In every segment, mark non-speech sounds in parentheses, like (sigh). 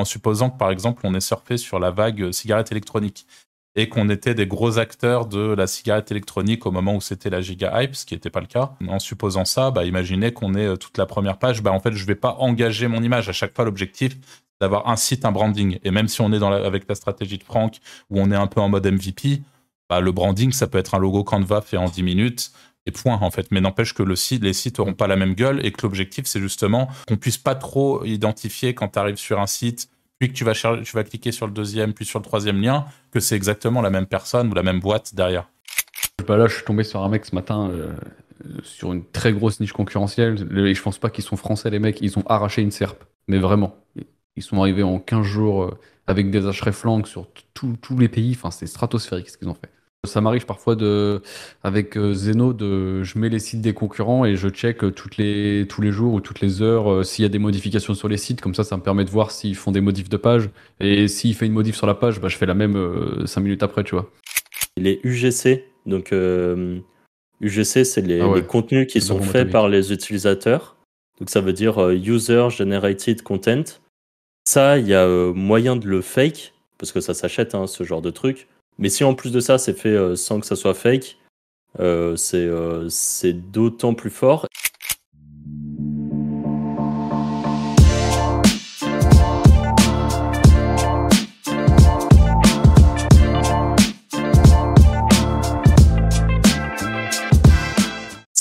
en supposant que par exemple on est surfé sur la vague cigarette électronique et qu'on était des gros acteurs de la cigarette électronique au moment où c'était la giga hype, ce qui n'était pas le cas. En supposant ça, bah, imaginez qu'on ait toute la première page, bah, en fait, je vais pas engager mon image. À chaque fois, l'objectif, d'avoir un site, un branding. Et même si on est dans avec la stratégie de Franck, où on est un peu en mode MVP, bah, le branding, ça peut être un logo Canva fait en 10 minutes, et point en fait. Mais n'empêche que le site, les sites n'auront pas la même gueule, et que l'objectif, c'est justement qu'on puisse pas trop identifier quand tu arrives sur un site, puis que tu vas, cliquer sur le deuxième, puis sur le troisième lien, que c'est exactement la même personne ou la même boîte derrière. Bah là, je suis tombé sur un mec ce matin euh, sur une très grosse niche concurrentielle. Et je pense pas qu'ils sont français, les mecs. Ils ont arraché une SERP. Mais vraiment. Ils sont arrivés en 15 jours euh, avec des flancs sur tous les pays. Enfin, c'est stratosphérique ce qu'ils ont fait. Ça m'arrive parfois de, avec euh, Zeno, de, je mets les sites des concurrents et je check euh, toutes les, tous les jours ou toutes les heures s'il y a des modifications sur les sites. Comme ça, ça me permet de voir s'ils font des modifs de page. Et s'il fait une modif sur la page, bah, je fais la même 5 minutes après, tu vois. Les UGC, donc UGC, c'est les, ah les, contenus qui sont faits par les utilisateurs. Donc ça veut dire User Generated Content. Ça, il y a euh, moyen de le fake, parce que ça s'achète, hein, ce genre de truc. Mais si en plus de ça, c'est fait euh, sans que ça soit fake, euh, c'est d'autant plus fort.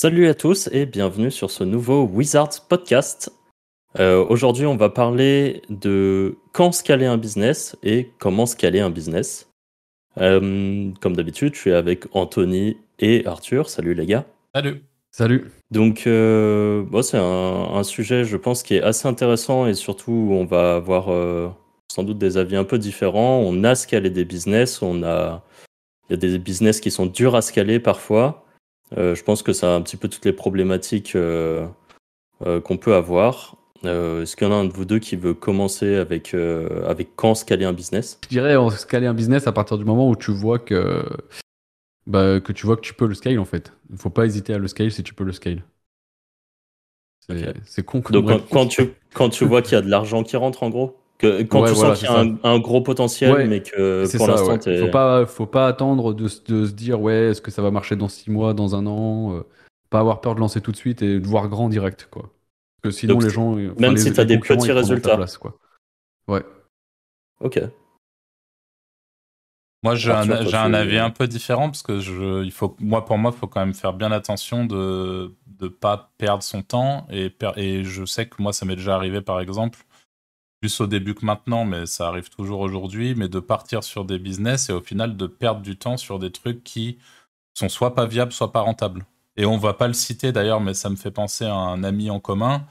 Salut à tous et bienvenue sur ce nouveau Wizards Podcast. Euh, aujourd'hui, on va parler de quand scaler un business et comment scaler un business. Euh, comme d'habitude, je suis avec Anthony et Arthur. Salut les gars. Salut. Salut. Donc, euh, bon, c'est un, sujet, je pense, qui est assez intéressant et surtout, on va avoir sans doute des avis un peu différents. On a scalé des business, on a, il y a des business qui sont durs à scaler parfois. je pense que ça a un petit peu toutes les problématiques qu'on peut avoir. Euh, est-ce qu'il y en a un de vous deux qui veut commencer avec, euh, avec quand scaler un business? Je dirais scaler un business à partir du moment où tu vois que, bah, que tu vois que tu peux le scale en fait. Il ne faut pas hésiter à le scale si tu peux le scale. C'est con. Donc quand, tu, quand tu vois qu'il y a de l'argent qui rentre en gros? Que, quand tu sens qu'il y a un, gros potentiel, mais que pour l'instant, ouais. faut pas, faut pas attendre de, de, se dire ouais, est-ce que ça va marcher dans 6 mois, dans un an, euh, pas avoir peur de lancer tout de suite et de voir grand direct quoi que sinon, les gens. Même si tu as des petits résultats. quoi. Ouais. Ok. Moi, j'ai un, un, avis un peu différent parce que je, il faut, moi, pour moi, il faut quand même faire bien attention de ne pas perdre son temps. Et, et je sais que moi, ça m'est déjà arrivé, par exemple, plus au début que maintenant, mais ça arrive toujours aujourd'hui, mais de partir sur des business et au final de perdre du temps sur des trucs qui sont soit pas viables, soit pas rentables. Et on va pas le citer d'ailleurs, mais ça me fait penser à un ami en commun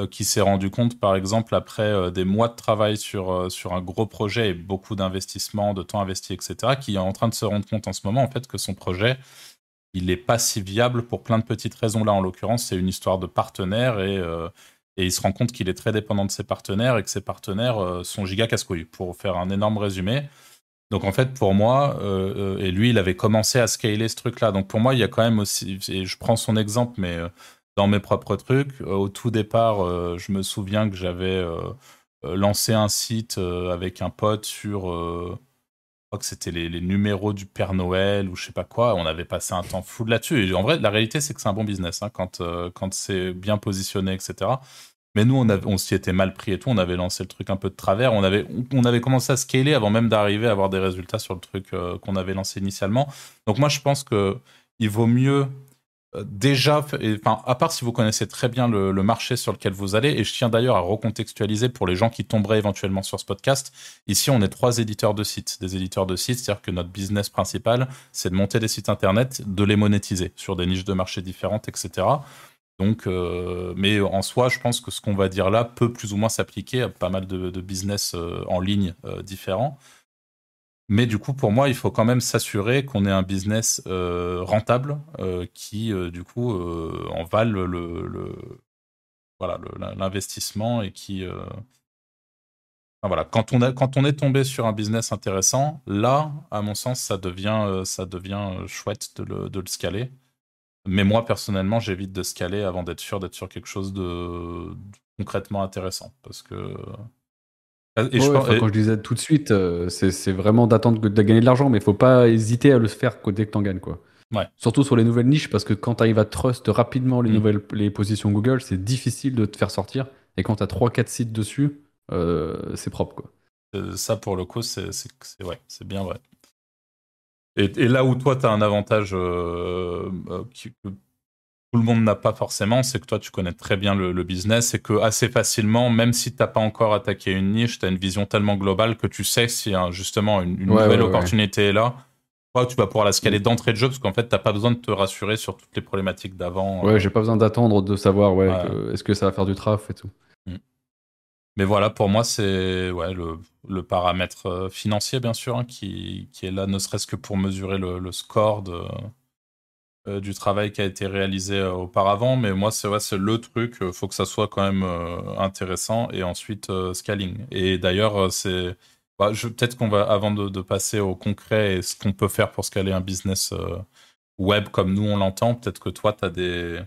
euh, qui s'est rendu compte, par exemple, après euh, des mois de travail sur, euh, sur un gros projet et beaucoup d'investissement, de temps investi, etc., qui est en train de se rendre compte en ce moment, en fait, que son projet, il n'est pas si viable pour plein de petites raisons. Là, en l'occurrence, c'est une histoire de partenaire et, et il se rend compte qu'il est très dépendant de ses partenaires et que ses partenaires sont giga casse Pour faire un énorme résumé, donc en fait, pour moi, euh, euh, et lui, il avait commencé à scaler ce truc-là. Donc pour moi, il y a quand même aussi, et je prends son exemple, mais euh, dans mes propres trucs, au tout départ, je me souviens que j'avais lancé un site avec un pote sur, je crois que c'était les, numéros du Père Noël ou je sais pas quoi. On avait passé un temps fou là-dessus. Et en vrai, la réalité, c'est que c'est un bon business hein, quand c'est bien positionné, etc. Mais nous, on, s'y était mal pris et tout. On avait lancé le truc un peu de travers. On avait, commencé à scaler avant même d'arriver à avoir des résultats sur le truc euh, qu'on avait lancé initialement. Donc moi, je pense que il vaut mieux euh, déjà, enfin, à part si vous connaissez très bien le, marché sur lequel vous allez, et je tiens d'ailleurs à recontextualiser pour les gens qui tomberaient éventuellement sur ce podcast. Ici, on est trois éditeurs de sites, des éditeurs de sites, c'est-à-dire que notre business principal, c'est de monter des sites internet, de les monétiser sur des niches de marché différentes, etc. Donc, euh, mais en soi, je pense que ce qu'on va dire là peut plus ou moins s'appliquer à pas mal de, business euh, en ligne euh, différents. Mais du coup, pour moi, il faut quand même s'assurer qu'on ait un business rentable qui, du coup, en vale le, voilà l'investissement et qui voilà quand on quand on est tombé sur un business intéressant, là, à mon sens, ça devient ça devient chouette de le, de le scaler. Mais moi, personnellement, j'évite de scaler avant d'être sûr d'être sur quelque chose de concrètement intéressant. Parce que Et je Quand je disais tout de suite, c'est vraiment d'attendre de gagner de l'argent, mais il faut pas hésiter à le faire dès que tu en gagnes. Quoi. Ouais. Surtout sur les nouvelles niches, parce que quand tu arrives à trust rapidement les, mm. nouvelles, les positions Google, c'est difficile de te faire sortir. Et quand tu as 3-4 sites dessus, c'est propre. Quoi. Ça, pour le coup, c'est ouais, bien vrai. Et, là où toi, tu as un avantage euh, euh, que tout le monde n'a pas forcément, c'est que toi, tu connais très bien le, business et que assez facilement, même si tu n'as pas encore attaqué une niche, tu as une vision tellement globale que tu sais si hein, justement une, nouvelle opportunité est là, toi, tu vas pouvoir la scaler d'entrée de jeu parce qu'en fait, tu n'as pas besoin de te rassurer sur toutes les problématiques d'avant. Ouais, j'ai pas besoin d'attendre de savoir ouais, est-ce que ça va faire du traf et tout. Mais voilà, pour moi, c'est le, paramètre euh, financier, bien sûr, hein, qui, est là, ne serait-ce que pour mesurer le, score euh, du travail qui a été réalisé euh, auparavant. Mais moi, c'est le truc, il faut que ça soit quand même intéressant. Et ensuite, scaling. Et d'ailleurs, c'est. Bah, peut-être qu'on va, avant de, passer au concret et ce qu'on peut faire pour scaler un business web comme nous on l'entend, peut-être que toi, tu as des.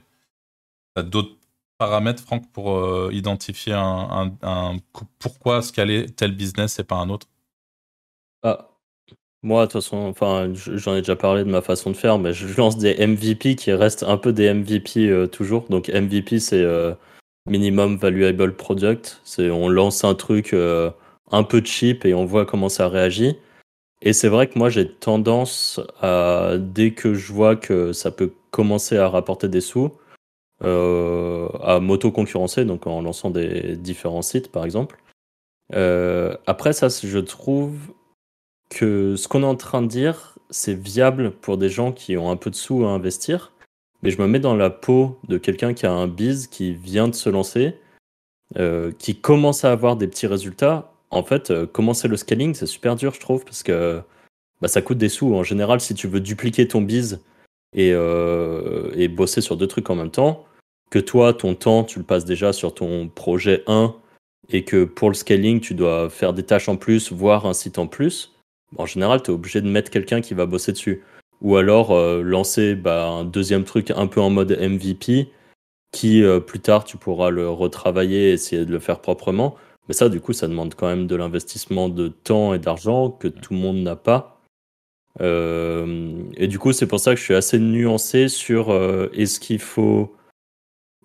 d'autres paramètres, Franck, pour euh, identifier un, un, pourquoi scaler tel business et pas un autre? Ah. Moi, de toute façon, enfin, j'en ai déjà parlé de ma façon de faire, mais je lance des MVP qui restent un peu des MVP euh, toujours. Donc MVP, c'est euh, minimum valuable product. C'est on lance un truc un peu cheap et on voit comment ça réagit. Et c'est vrai que moi, j'ai tendance à dès que je vois que ça peut commencer à rapporter des sous, à m'auto-concurrencer, donc en lançant des différents sites par exemple. Euh, après ça, je trouve que ce qu'on est en train de dire, c'est viable pour des gens qui ont un peu de sous à investir, mais je me mets dans la peau de quelqu'un qui a un biz, qui vient de se lancer, euh, qui commence à avoir des petits résultats. En fait, commencer le scaling, c'est super dur, je trouve, parce que bah, ça coûte des sous. En général, si tu veux dupliquer ton biz et bosser sur deux trucs en même temps, que toi, ton temps, tu le passes déjà sur ton projet 1 et que pour le scaling, tu dois faire des tâches en plus, voire un site en plus, en général, tu es obligé de mettre quelqu'un qui va bosser dessus. Ou alors euh, lancer bah, un deuxième truc un peu en mode MVP qui euh, plus tard tu pourras le retravailler et essayer de le faire proprement. Mais ça, du coup, ça demande quand même de l'investissement de temps et d'argent que tout le monde n'a pas. Euh, et du coup, c'est pour ça que je suis assez nuancé sur est-ce qu'il faut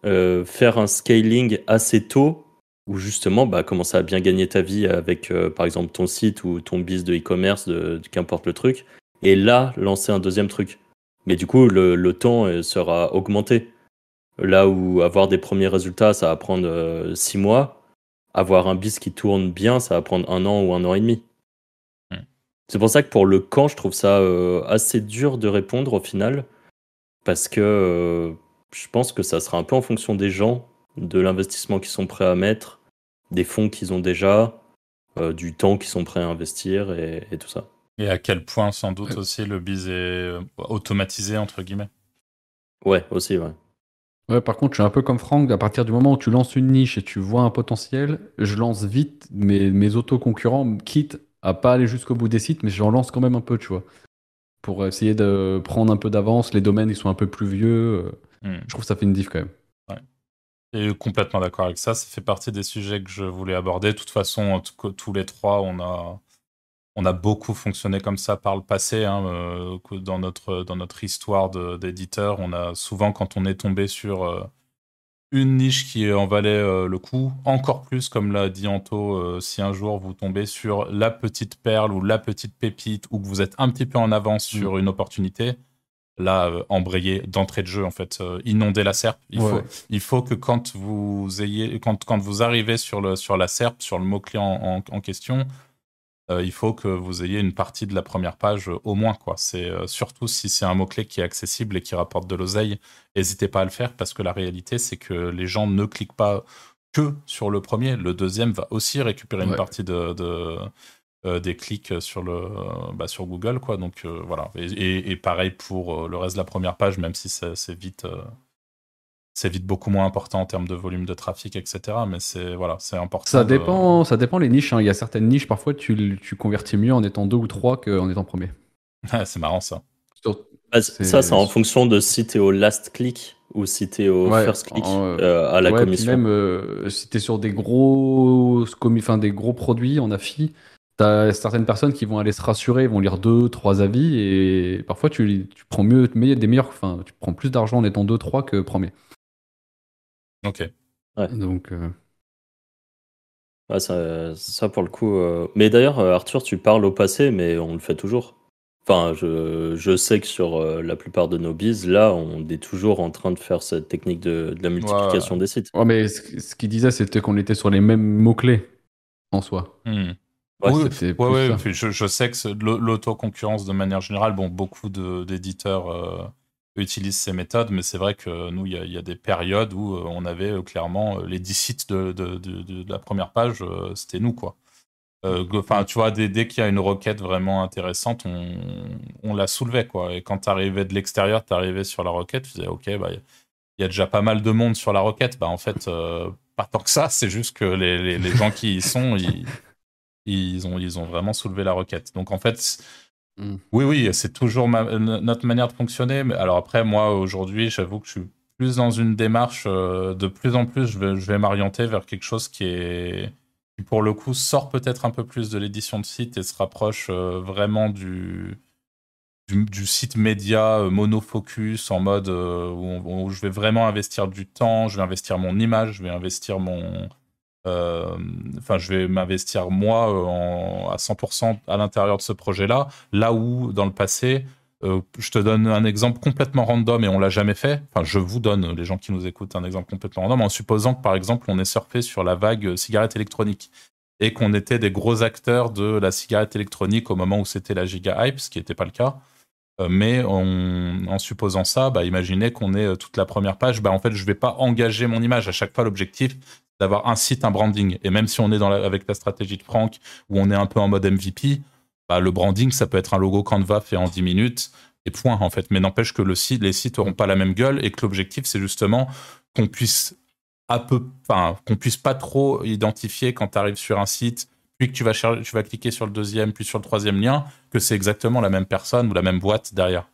euh, faire un scaling assez tôt ou justement bah, commencer à bien gagner ta vie avec euh, par exemple ton site ou ton biz de e-commerce, de, qu'importe le truc, et là lancer un deuxième truc. Mais du coup, le, temps euh, sera augmenté. Là où avoir des premiers résultats, ça va prendre six mois, avoir un biz qui tourne bien, ça va prendre un an ou un an et demi. Hmm. C'est pour ça que pour le camp, je trouve ça assez dur de répondre au final, parce que je pense que ça sera un peu en fonction des gens, de l'investissement qu'ils sont prêts à mettre, des fonds qu'ils ont déjà, euh, du temps qu'ils sont prêts à investir et, tout ça. Et à quel point, sans doute aussi, le biz est euh, automatisé, entre guillemets? Ouais, aussi, ouais. Ouais, par contre, je suis un peu comme Franck, à partir du moment où tu lances une niche et tu vois un potentiel, je lance vite mes, mes auto-concurrents, quitte à pas aller jusqu'au bout des sites, mais j'en lance quand même un peu, tu vois. Pour essayer de prendre un peu d'avance, les domaines ils sont un peu plus vieux. Hmm. Je trouve que ça fait une diff quand même. Ouais. Et complètement d'accord avec ça. Ça fait partie des sujets que je voulais aborder. De toute façon, tous les trois, on a, on a beaucoup fonctionné comme ça par le passé. Hein, euh, dans, notre, dans notre histoire d'éditeur, on a souvent, quand on est tombé sur euh, une niche qui en valait euh, le coup, encore plus, comme l'a dit Anto, si un jour vous tombez sur la petite perle ou la petite pépite, ou que vous êtes un petit peu en avance hmm. sur une opportunité, là euh, embrayer d'entrée de jeu en fait euh, inonder la SERP il faut il faut que quand vous ayez quand, quand vous arrivez sur le sur la SERP sur le mot clé en, en, question euh, il faut que vous ayez une partie de la première page au moins quoi. C'est surtout si c'est un mot clé qui est accessible et qui rapporte de l'oseille n'hésitez pas à le faire parce que la réalité c'est que les gens ne cliquent pas que sur le premier. Le deuxième va aussi récupérer une partie de, de des clics sur, le, bah, sur Google. Quoi. Donc euh, voilà. Et, pareil pour euh, le reste de la première page, même si c'est vite c'est vite beaucoup moins important en termes de volume de trafic, etc. Mais c'est voilà, c'est important. Ça dépend, ça dépend les niches. Hein. Il y a certaines niches parfois tu, tu convertis mieux en étant deux ou trois qu'en étant premier. (laughs) c'est marrant ça. Ah, ça, c'est en fonction de si t'es au last click ou si t'es au first click euh, à la ouais, commission. même euh, si t'es sur des gros, enfin, des gros produits en affi, t'as certaines personnes qui vont aller se rassurer, vont lire deux, trois avis et parfois tu, tu prends mieux, des meilleurs, enfin, tu prends plus d'argent en étant deux, trois que premier. Ok. Donc. Euh, ça, ça, pour le coup. Mais d'ailleurs, Arthur, tu parles au passé, mais on le fait toujours. Enfin, je, je, sais que sur euh, la plupart de nos bises, là, on est toujours en train de faire cette technique de, de la multiplication des sites. Ouais, mais ce, qu'il disait, c'était qu'on était sur les mêmes mots-clés en soi. Hmm. Ouais, oui, je, je, sais que l'autoconcurrence, de manière générale, bon, beaucoup d'éditeurs euh, utilisent ces méthodes, mais c'est vrai que nous, il y, y, a des périodes où euh, on avait clairement les 10 sites de, de, de la première page, c'était nous, quoi. Euh, enfin, tu vois, dès, qu'il y a une requête vraiment intéressante, on, on la soulevait, quoi. Et quand tu arrivais de l'extérieur, tu arrivais sur la requête, tu disais, OK, bah, il y a déjà pas mal de monde sur la requête. Bah, en fait, euh, pas tant que ça, c'est juste que les, les, gens qui y sont, ils, ils, ont, ils ont vraiment soulevé la requête. Donc, en fait, mm. oui, oui, c'est toujours notre manière de fonctionner. Mais alors, après, moi, aujourd'hui, j'avoue que je suis plus dans une démarche, euh, de plus en plus, je vais, je vais m'orienter vers quelque chose qui est qui pour le coup sort peut-être un peu plus de l'édition de site et se rapproche euh, vraiment du, du, site média euh, monofocus en mode euh, où, je vais vraiment investir du temps, je vais investir mon image, je vais investir mon. Enfin, je vais m'investir moi à 100% à l'intérieur de ce projet-là, là où dans le passé, euh, je te donne un exemple complètement random et on l'a jamais fait. Enfin, je vous donne, les gens qui nous écoutent, un exemple complètement random en supposant que, par exemple, on est surfé sur la vague cigarette électronique et qu'on était des gros acteurs de la cigarette électronique au moment où c'était la giga hype, ce qui n'était pas le cas. Euh, mais en supposant ça, bah, imaginez qu'on est euh, toute la première page. Bah, en fait, je ne vais pas engager mon image. À chaque fois, l'objectif, d'avoir un site, un branding. Et même si on est dans avec la stratégie de Franck, où on est un peu en mode MVP, bah, le branding, ça peut être un logo Canva fait en 10 minutes et point en fait. Mais n'empêche que le site, les sites n'auront pas la même gueule et que l'objectif, c'est justement qu'on puisse à peu, enfin, qu'on puisse pas trop identifier quand tu arrives sur un site, puis que tu vas, tu cliquer sur le deuxième, puis sur le troisième lien, que c'est exactement la même personne ou la même boîte derrière.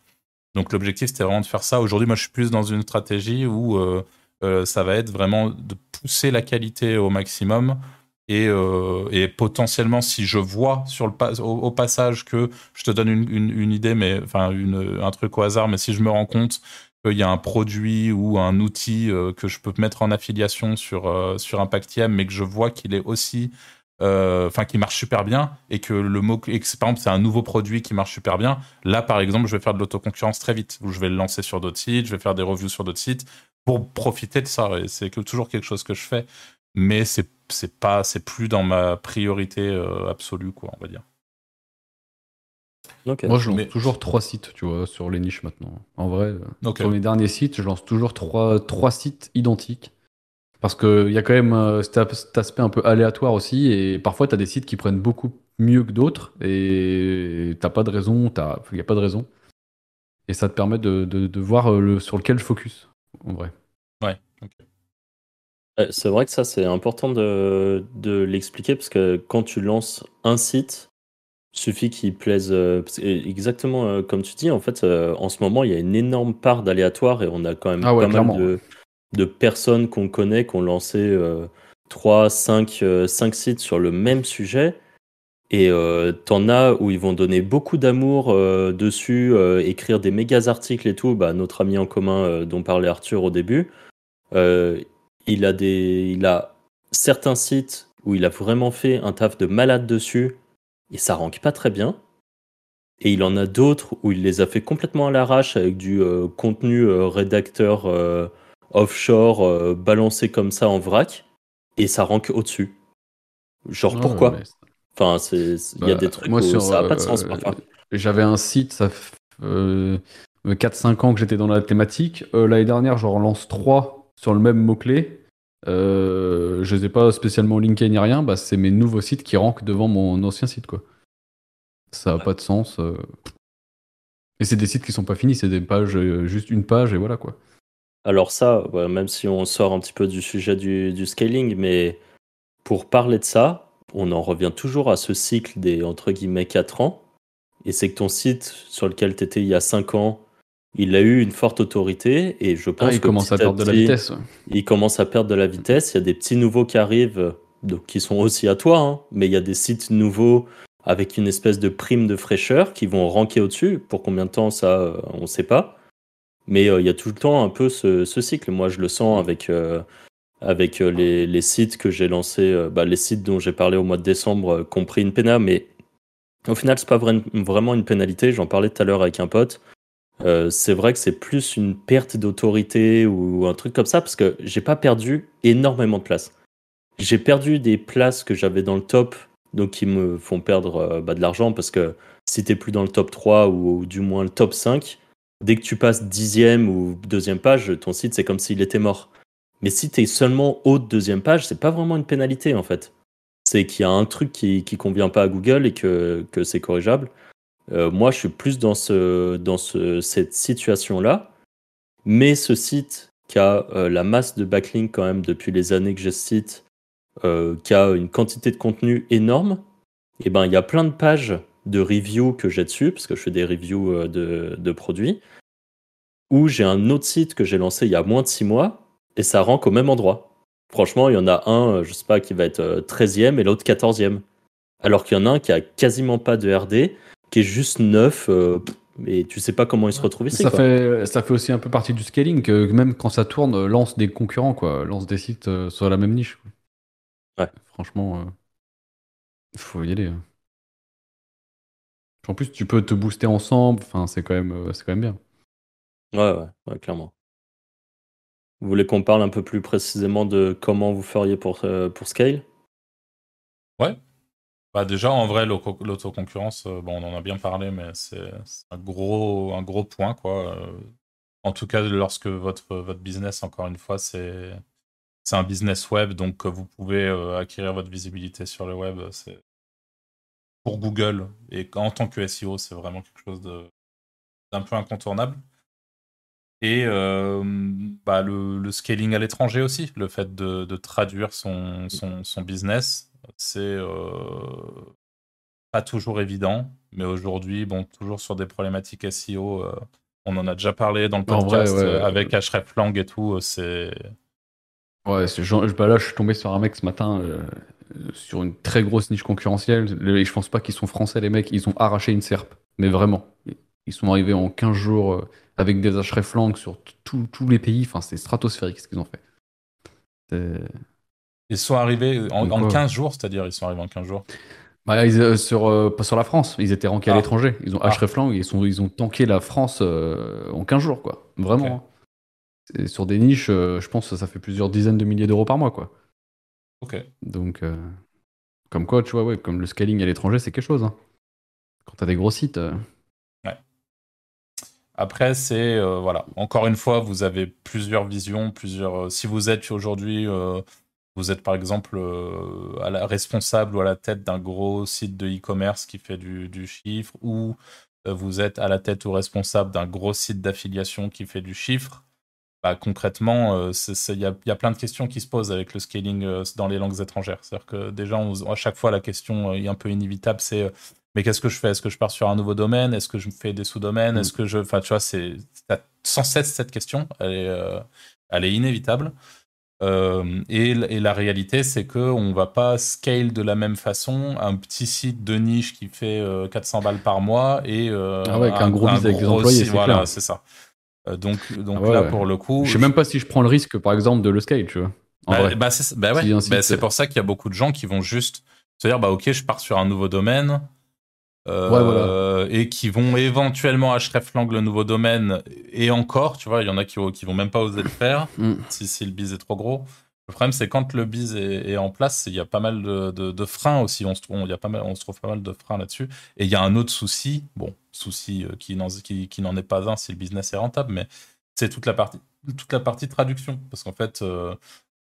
Donc l'objectif, c'était vraiment de faire ça. Aujourd'hui, moi, je suis plus dans une stratégie où euh, euh, ça va être vraiment de pousser la qualité au maximum euh, et, potentiellement, si je vois sur le au, passage que je te donne une, idée, mais enfin un truc au hasard, mais si je me rends compte qu'il y a un produit ou un outil euh, que je peux mettre en affiliation sur euh, sur Impactiem, mais que je vois qu'il est aussi enfin qui marche super bien et que le mot par exemple c'est un nouveau produit qui marche super bien là par exemple je vais faire de l'autoconcurrence très vite. Ou je vais le lancer sur d'autres sites je vais faire des reviews sur d'autres sites pour profiter de ça c'est toujours quelque chose que je fais mais c'est c'est pas c'est plus dans ma priorité euh, absolue quoi on va dire. Moi je lance toujours trois sites tu vois sur les niches maintenant. En vrai euh, sur mes derniers sites je lance toujours trois, trois sites identiques. Parce qu'il y a quand même euh, cet, aspect un peu aléatoire aussi et parfois tu as des sites qui prennent beaucoup mieux que d'autres et t'as pas de raison il n'y a pas de raison. Et ça te permet de, de, voir le, sur lequel je focus en vrai ouais ok c'est vrai que ça, c'est important de, de l'expliquer parce que quand tu lances un site, il suffit qu'il plaise. Euh, exactement euh, comme tu dis, en fait, euh, en ce moment, il y a une énorme part d'aléatoire et on a quand même ah pas mal de, de personnes qu'on connaît qui ont lancé 3, 5, 5 sites sur le même sujet. Et t'en as où ils vont donner beaucoup d'amour dessus, écrire des méga articles et tout. Bah, notre ami en commun dont parlait Arthur au début, il a, des, il a certains sites où il a vraiment fait un taf de malade dessus et ça rank pas très bien. Et il en a d'autres où il les a fait complètement à l'arrache avec du euh, contenu euh, rédacteur euh, offshore balancé comme ça en vrac et ça rank au-dessus. Genre pourquoi? Enfin, il y a bah, des trucs où ça n'a pas de sens J'avais un site, ça fait 4-5 ans que j'étais dans la thématique. L'année dernière, j'en relance 3 sur le même mot-clé. Euh, je les ai pas spécialement linkés ni rien, bah, c'est mes nouveaux sites qui rankent devant mon ancien site. quoi. Ça n'a pas de sens. Euh. Et c'est des sites qui sont pas finis, c'est des pages, euh, juste une page et voilà quoi. Alors ça, même si on sort un petit peu du sujet du, scaling, mais pour parler de ça, on en revient toujours à ce cycle des entre guillemets 4 ans. Et c'est que ton site sur lequel tu étais il y a 5 ans, il a eu une forte autorité et je pense Ah, il que commence à petit perdre de la vitesse. ouais. il commence à perdre de la vitesse. Il y a des petits nouveaux qui arrivent, donc qui sont aussi à toi, hein, mais il y a des sites nouveaux avec une espèce de prime de fraîcheur qui vont ranker au-dessus. Pour combien de temps, ça, euh, on ne sait pas. Mais euh, il y a tout le temps un peu ce, ce cycle. Moi, je le sens avec, euh, avec euh, les, sites que j'ai lancés, euh, bah, les sites dont j'ai parlé au mois de décembre, euh, qui ont pris une péna, mais au final, c'est pas vra- vraiment une pénalité. J'en parlais tout à l'heure avec un pote. Euh, c'est vrai que c'est plus une perte d'autorité ou un truc comme ça, parce que j'ai pas perdu énormément de place. J'ai perdu des places que j'avais dans le top, donc qui me font perdre euh, bah, de l'argent, parce que si t'es plus dans le top 3 ou, ou du moins le top 5, dès que tu passes dixième ou deuxième page, ton site c'est comme s'il était mort. Mais si t'es seulement haut de deuxième page, c'est pas vraiment une pénalité en fait. C'est qu'il y a un truc qui, qui convient pas à Google et que, que c'est corrigeable. Euh, moi, je suis plus dans, ce, dans ce, cette situation-là. Mais ce site qui a euh, la masse de backlink quand même depuis les années que j'ai ce site, euh, qui a une quantité de contenu énorme, et ben il y a plein de pages de reviews que j'ai dessus, parce que je fais des reviews euh, de, de produits, où j'ai un autre site que j'ai lancé il y a moins de six mois, et ça rank au même endroit. Franchement, il y en a un, euh, je sais pas, qui va être euh, 13e et l'autre 14e. Alors qu'il y en a un qui a quasiment pas de RD, qui est juste neuf, euh, et tu sais pas comment il se retrouve ici. Ça quoi. fait, ça fait aussi un peu partie du scaling que même quand ça tourne, euh, lance des concurrents, quoi. Lance des sites euh, sur la même niche. quoi. Ouais. Franchement, il faut y aller. hein. En plus, tu peux te booster ensemble. Enfin, c'est quand même, euh, c'est quand même bien. Ouais, ouais, ouais, clairement. Vous voulez qu'on parle un peu plus précisément de comment vous feriez pour, euh, pour Scale? Bah déjà, en vrai, l'auto- l'autoconcurrence, euh, bon, on en a bien parlé, mais c'est un gros, un gros point, quoi. Euh, En tout cas, lorsque votre, votre business, encore une fois, c'est un business web, donc vous pouvez acquérir votre visibilité sur le web. Pour Google et en tant que SEO, c'est vraiment quelque chose d'un peu incontournable. Et euh, bah, le, le scaling à l'étranger aussi, le fait de, de traduire son, son, son business, c'est euh, pas toujours évident, mais aujourd'hui, bon, toujours sur des problématiques SEO, euh, on en a déjà parlé dans le vrai, podcast ouais, avec hreflang et tout, c'est Ouais, genre- bah là, je suis tombé sur un mec ce matin sur une très grosse niche concurrentielle. Et je pense pas qu'ils sont français, les mecs. Ils ont arraché une SERP. Mais vraiment. Ils sont arrivés en 15 jours euh, avec des hreflang sur t- tous les pays. Enfin, c'est stratosphérique ce qu'ils ont fait. Ils sont arrivés en, en ouais. 15 jours, c'est-à-dire ils sont arrivés en 15 jours. Bah, ils, euh, sur, euh, pas sur la France, ils étaient rankés à Ah. l'étranger. Ils ont Ah. hreflang, ils, sont, ils ont tanké la France euh, en 15 jours, quoi. Vraiment. Hein. Sur des niches, je pense que ça fait plusieurs dizaines de milliers d'euros par mois, quoi. Ok. Donc, comme quoi, tu vois, ouais, comme le scaling à l'étranger, c'est quelque chose. hein. Quand t'as des gros sites. Après, c'est euh, voilà. Encore une fois, vous avez plusieurs visions, plusieurs. euh, si vous êtes aujourd'hui, euh, vous êtes par exemple à la, responsable ou à la tête d'un gros site de e-commerce qui fait du, chiffre, ou vous êtes à la tête ou responsable d'un gros site d'affiliation qui fait du chiffre. Bah, concrètement, il y, a, plein de questions qui se posent avec le scaling dans les langues étrangères. C'est-à-dire que déjà, à chaque fois, la question est un peu inévitable, c'est mais qu'est-ce que je fais? Est-ce que je pars sur un nouveau domaine? Est-ce que je me fais des sous-domaines? Mm. Est-ce que je. Enfin, tu vois, c'est. Sans cesse cette question, elle est, euh, elle est inévitable. Euh, et, la réalité, c'est qu'on ne va pas scale de la même façon un petit site de niche qui fait euh, 400 balles par mois et. euh, Ah ouais, qu'un gros business avec des employés, Voilà, c'est ça. Euh, donc, donc Ah ouais, là, ouais. pour le coup. Je sais même pas si je prends le risque, par exemple, de le scale, tu vois. Bah, bah, c'est bah un Bah, site, euh, pour ça qu'il y a beaucoup de gens qui vont juste se dire bah ok je pars sur un nouveau domaine euh, Ouais, voilà. et qui vont éventuellement hreflang le nouveau domaine et encore tu vois il y en a qui, qui vont même pas oser le faire Mm. si, si le bise est trop gros le problème c'est quand le bise est, est en place il y a pas mal de, de- de freins aussi on se, y a pas mal, on se trouve pas mal de freins là-dessus et il y a un autre souci bon souci euh, qui n'en qui, qui n'en est pas un si le business est rentable mais c'est toute la partie toute la partie traduction parce qu'en fait euh,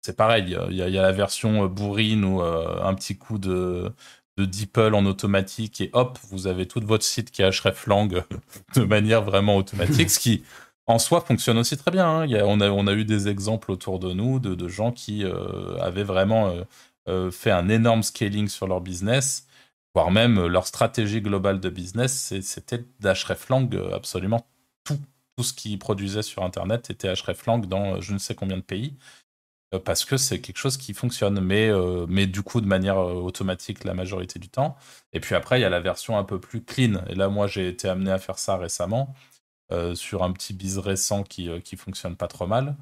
c'est pareil, il y a- y, la version bourrine ou euh, un petit coup de, de DeepL en automatique et hop, vous avez tout votre site qui est hreflang (laughs) de manière vraiment automatique, ce qui en soi fonctionne aussi très bien. hein. On, a, on a eu des exemples autour de nous de, gens qui euh, avaient vraiment euh, euh, fait un énorme scaling sur leur business, voire même leur stratégie globale de business, c'était d'hreflang absolument tout, tout ce qu'ils produisaient sur Internet était hreflang dans je ne sais combien de pays. Parce que c'est quelque chose qui fonctionne, mais, mais du coup de manière automatique la majorité du temps. Et puis après, il y a la version un peu plus clean. Et là, moi, j'ai été amené à faire ça récemment sur un petit biz récent qui, qui fonctionne pas trop mal.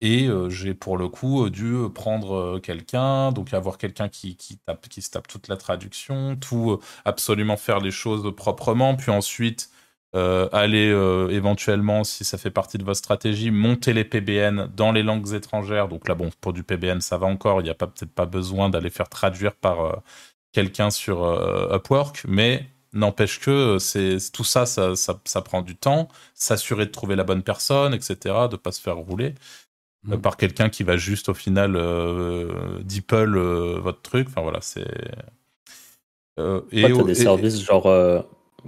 Et j'ai pour le coup dû prendre quelqu'un, donc avoir quelqu'un qui, qui, tape, qui se tape toute la traduction, tout absolument faire les choses proprement, puis ensuite aller éventuellement, si ça fait partie de votre stratégie, monter les PBN dans les langues étrangères. Donc là, bon, pour du PBN, ça va encore, il n'y a peut-être pas besoin d'aller faire traduire par quelqu'un sur Upwork, mais n'empêche que c'est tout ça ça, ça, ça, prend du temps, s'assurer de trouver la bonne personne, etc., de ne pas se faire rouler. Euh, mm. par quelqu'un qui va juste au final euh, euh, votre truc. Enfin voilà, c'est. Euh, et des services genre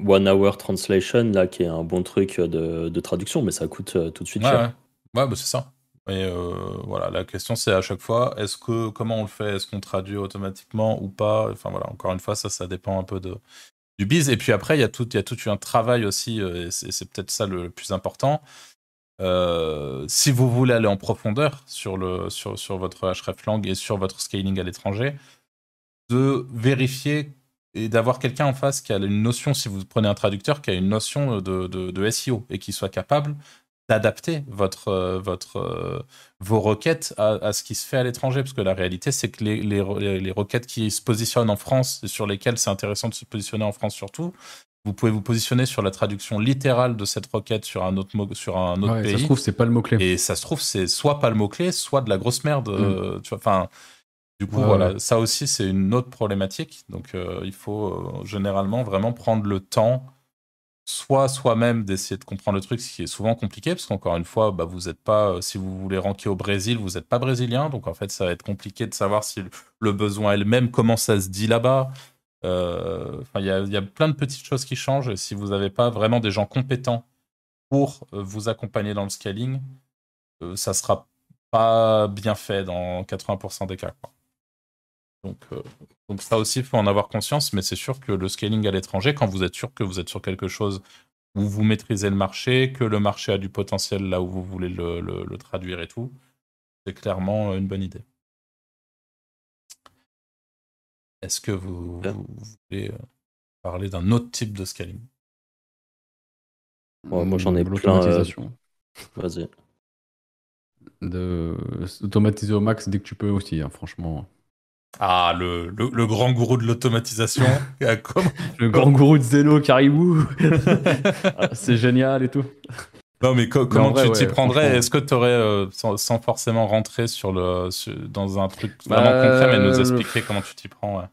One Hour Translation là qui est un bon truc de, de traduction, mais ça coûte tout de suite cher. Ouais, ouais bah, c'est ça. Et voilà, la question c'est à chaque fois, est-ce que comment on le fait? Est-ce qu'on traduit automatiquement ou pas? Enfin voilà, encore une fois, ça, ça dépend un peu de, du biz. Et puis après, il y a tout, il y a tout un travail aussi, et c'est peut-être ça le plus important. Euh, si vous voulez aller en profondeur sur, le, sur, sur votre hreflang et sur votre scaling à l'étranger, de vérifier et d'avoir quelqu'un en face qui a une notion, si vous prenez un traducteur, qui a une notion de, de, SEO et qui soit capable d'adapter votre, votre, euh, vos requêtes à, ce qui se fait à l'étranger. Parce que la réalité, c'est que les, les, les, requêtes qui se positionnent en France et sur lesquelles c'est intéressant de se positionner en France surtout, vous pouvez vous positionner sur la traduction littérale de cette requête sur un autre, sur un autre pays. Ça se trouve, c'est pas le mot-clé. Et ça se trouve, c'est soit pas le mot-clé, soit de la grosse merde. Mm. Euh, tu vois, enfin, du coup, voilà, ça aussi, c'est une autre problématique. Donc, euh, il faut euh, généralement vraiment prendre le temps, soit soi-même d'essayer de comprendre le truc, ce qui est souvent compliqué, parce qu'encore une fois, bah, vous n'êtes pas, si vous voulez ranker au Brésil, vous n'êtes pas brésilien. Donc, en fait, ça va être compliqué de savoir si le besoin est le même, comment ça se dit là-bas. Euh, il y, a plein de petites choses qui changent. si vous n'avez pas vraiment des gens compétents pour euh, vous accompagner dans le scaling, euh, ça sera pas bien fait dans 80% des cas. Donc, donc ça aussi, il faut en avoir conscience, mais c'est sûr que le scaling à l'étranger, quand vous êtes sûr que vous êtes sur quelque chose où vous maîtrisez le marché, que le marché a du potentiel là où vous voulez le traduire et tout, c'est clairement une bonne idée. Est-ce que vous, voulez euh, parler d'un autre type de scaling? Moi, j'en ai plein. Euh, vas-y. De automatiser au max dès que tu peux aussi, hein, franchement. Ah, le, le, grand gourou de l'automatisation. (laughs) le grand gourou de Zeno, Caribou. (laughs) Ah, c'est génial et tout. Non, mais comment tu t'y prendrais Est-ce que tu aurais, euh, sans, forcément rentrer sur le, dans un truc vraiment bah, concret, mais nous expliquer comment tu t'y prends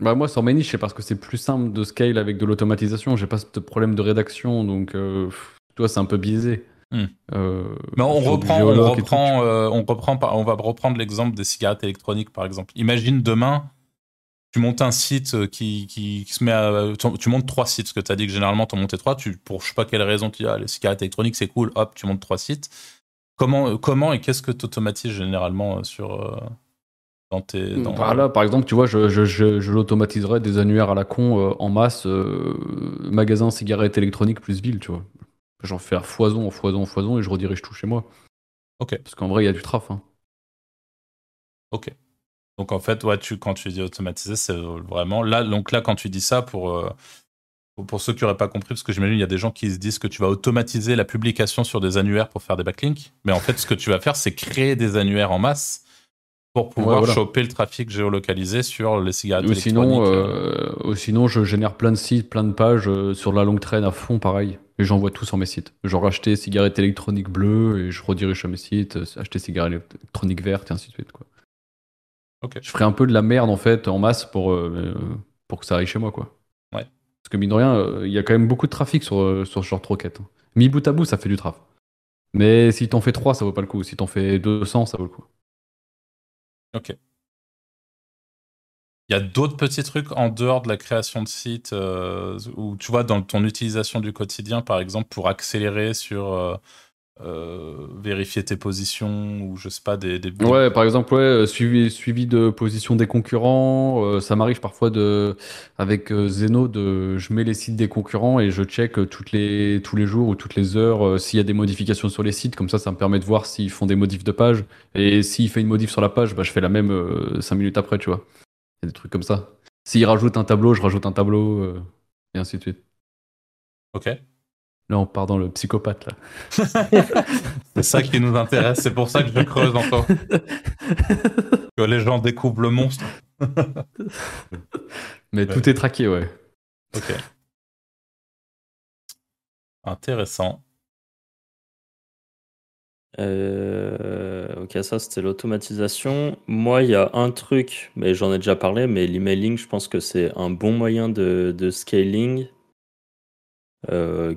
Bah moi, sur mes niches, c'est parce que c'est plus simple de scale avec de l'automatisation. J'ai pas ce problème de rédaction, donc euh, toi, c'est un peu biaisé. Hmm. Euh, mais on reprend, on reprend, on reprend, on va reprendre l'exemple des cigarettes électroniques, par exemple. Imagine demain, tu montes un site euh, qui, qui, se met à. Tu, montes trois sites, parce que tu as dit que généralement tu en montais trois. Tu, pour je sais pas quelle raison, tu dis, ah, les cigarettes électroniques, c'est cool, hop, tu montes trois sites. Comment, euh, comment et qu'est-ce que tu automatises généralement euh, sur. dans tes, dans... Bah là, par exemple, tu vois, je, je, je, l'automatiserais des annuaires à la con en masse, magasin cigarettes électroniques plus ville, tu vois. J'en fais à foison, en foison, en foison et je redirige tout chez moi. Ok. Parce qu'en vrai, il y a du traf. Hein. Ok. Donc en fait, ouais, tu, quand tu dis automatiser, c'est vraiment là. Donc là, quand tu dis ça, pour euh, pour ceux qui n'auraient pas compris, parce que j'imagine il y a des gens qui se disent que tu vas automatiser la publication sur des annuaires pour faire des backlinks, mais en fait, ce que tu vas faire, c'est créer des annuaires en masse pour pouvoir choper le trafic géolocalisé sur les cigarettes ou Sinon, euh, ou sinon, je génère plein de sites, plein de pages euh, sur la longue traîne à fond, pareil. Et j'envoie tout sur mes sites. Genre acheter cigarettes électroniques bleues et je redirige sur mes sites, acheter cigarettes électroniques vertes et ainsi de suite. Quoi. Je ferai un peu de la merde en fait en masse pour, euh, pour que ça aille chez moi quoi. Ouais. Parce que mine de rien, euh, il y a quand même beaucoup de trafic sur, euh, sur ce genre de roquette. Mi bout à bout, ça fait du traf. Mais si t'en fais 3, ça vaut pas le coup. Si t'en fais 200, ça vaut le coup. Ok. Il y a d'autres petits trucs en dehors de la création de sites où tu vois dans ton utilisation du quotidien, par exemple, pour accélérer sur euh, vérifier tes positions ou je sais pas des, des... ouais par exemple ouais euh, suivi suivi de position des concurrents euh, ça m'arrive parfois de avec Zeno de je mets les sites des concurrents et je check toutes les tous les jours ou toutes les heures s'il y a des modifications sur les sites. Comme ça ça me permet de voir s'ils font des modifs de page. Et s'il fait une modif sur la page bah, je fais la même 5 minutes après tu vois. Y a des trucs comme ça. S'il rajoute un tableau je rajoute un tableau et ainsi de suite. Ok Là, on part dans le psychopathe, là. (laughs) c'est ça qui nous intéresse, c'est pour ça que je creuse encore. que les gens découvrent le monstre. (laughs) Mais tout est traqué, ouais. Ok. Intéressant. Euh, ok, ça c'était l'automatisation. Moi, il y a un truc, mais j'en ai déjà parlé, mais l'emailing, je pense que c'est un bon moyen de, de scaling euh,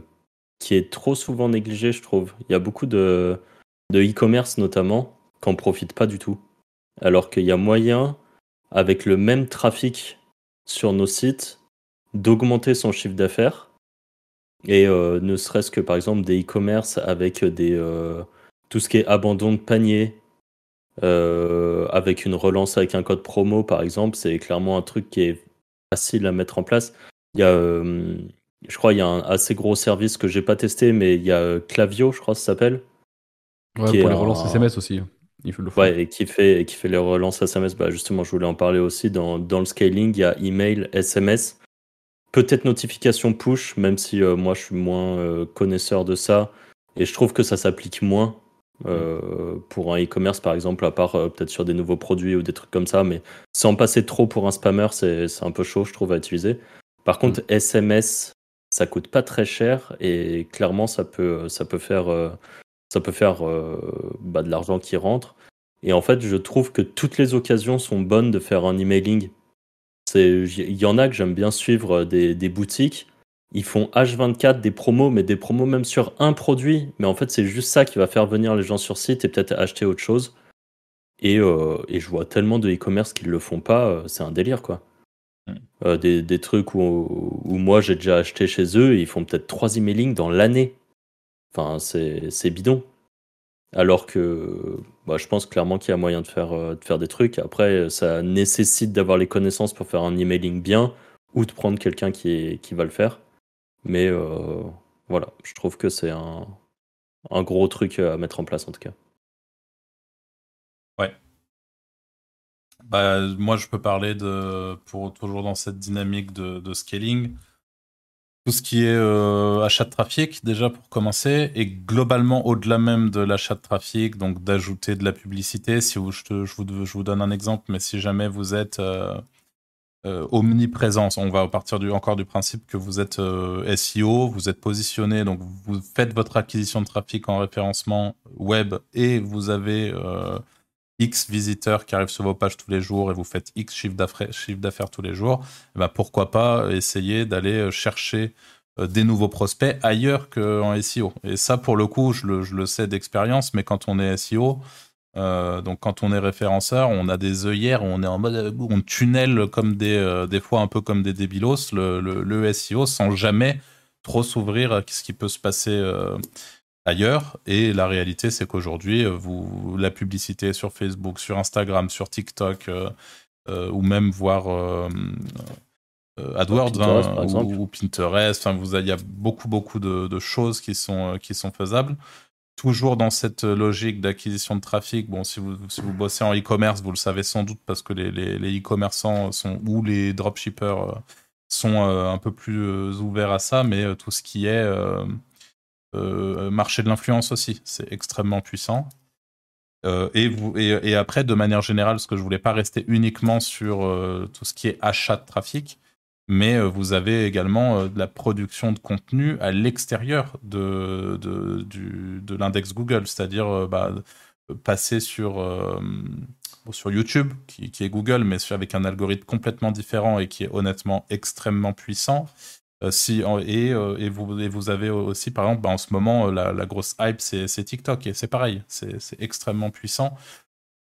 qui est trop souvent négligé, je trouve. Il y a beaucoup de e-commerce notamment qui n'en profitent pas du tout. Alors qu'il y a moyen, avec le même trafic sur nos sites, d'augmenter son chiffre d'affaires. Et euh, ne serait-ce que par exemple des e-commerce avec des, euh, tout ce qui est abandon de panier, euh, avec une relance avec un code promo par exemple, c'est clairement un truc qui est facile à mettre en place. Il y a je crois qu'il y a un assez gros service que j'ai pas testé, mais il y a euh, Clavio, je crois que ça s'appelle. Ouais, pour les relances SMS aussi. Hein. Il faut le faire. Ouais, et qui fait, et qui fait les relances SMS. Bah, justement, je voulais en parler aussi. Dans, dans le scaling, il y a email, SMS, peut-être notification push, même si euh, moi je suis moins euh, connaisseur de ça. Et je trouve que ça s'applique moins pour un e-commerce, par exemple, à part peut-être sur des nouveaux produits ou des trucs comme ça. Mais sans passer trop pour un spammer, c'est un peu chaud, je trouve, à utiliser. Par contre, SMS, ça coûte pas très cher et clairement ça peut faire euh, ça euh, bah, de l'argent qui rentre. Et en fait je trouve que toutes les occasions sont bonnes de faire un emailing. Il y en a que j'aime bien suivre des, des, boutiques. Ils font H24 des promos mais des promos même sur un produit. Mais en fait c'est juste ça qui va faire venir les gens sur site et peut-être acheter autre chose. Et, euh, et je vois tellement de e-commerce qui le font pas c'est un délire quoi euh, des, trucs où, moi j'ai déjà acheté chez eux, ils font peut-être trois emailing dans l'année. Enfin, c'est bidon. Alors que bah, je pense clairement qu'il y a moyen de faire, euh, de faire des trucs. Après, ça nécessite d'avoir les connaissances pour faire un emailing bien ou de prendre quelqu'un qui, qui va le faire. Mais euh, voilà, je trouve que c'est un, un gros truc à mettre en place en tout cas. Bah, moi, je peux parler de, pour toujours dans cette dynamique de, scaling, tout ce qui est euh, achat de trafic, déjà pour commencer, et globalement au-delà même de l'achat de trafic, donc d'ajouter de la publicité. Si je, vous, donne un exemple, mais si jamais vous êtes euh, euh, omniprésent, on va partir du, encore du principe que vous êtes SEO, vous êtes positionné, donc vous faites votre acquisition de trafic en référencement web et vous avez X visiteurs qui arrivent sur vos pages tous les jours et vous faites X chiffre d'affaires tous les jours, eh ben pourquoi pas essayer d'aller euh, chercher euh, des nouveaux prospects ailleurs qu'en SEO. Et ça, pour le coup, je le, sais d'expérience, mais quand on est SEO, euh, donc quand on est référenceur, on a des œillères, on est en mode, on tunnel comme des, des fois un peu comme des débilos, le, le, SEO sans jamais trop s'ouvrir à ce qui peut se passer ailleurs. Et la réalité, c'est qu'aujourd'hui, euh, vous la publicité sur Facebook, sur Instagram, sur TikTok, euh, euh, ou même voir AdWords hein, ou, Pinterest. Enfin, vous, il y a beaucoup, beaucoup de, choses qui sont, qui sont faisables. Toujours dans cette logique d'acquisition de trafic. Bon, si vous, si vous bossez en e-commerce, vous le savez sans doute parce que les, les, e-commerçants sont ou les dropshippers sont un peu plus ouverts à ça, mais tout ce qui est marché de l'influence aussi, c'est extrêmement puissant. Euh, et, vous, et, après, de manière générale, parce que je voulais pas rester uniquement sur euh, tout ce qui est achat de trafic, mais vous avez également de la production de contenu à l'extérieur de, de, de l'index Google, c'est-à-dire bah, passer sur, sur YouTube, qui, est Google, mais avec un algorithme complètement différent et qui est honnêtement extrêmement puissant. Euh, si, et, euh, et, vous, et vous avez aussi, par exemple, bah, en ce moment, euh, la, grosse hype, c'est TikTok, et c'est pareil, c'est extrêmement puissant.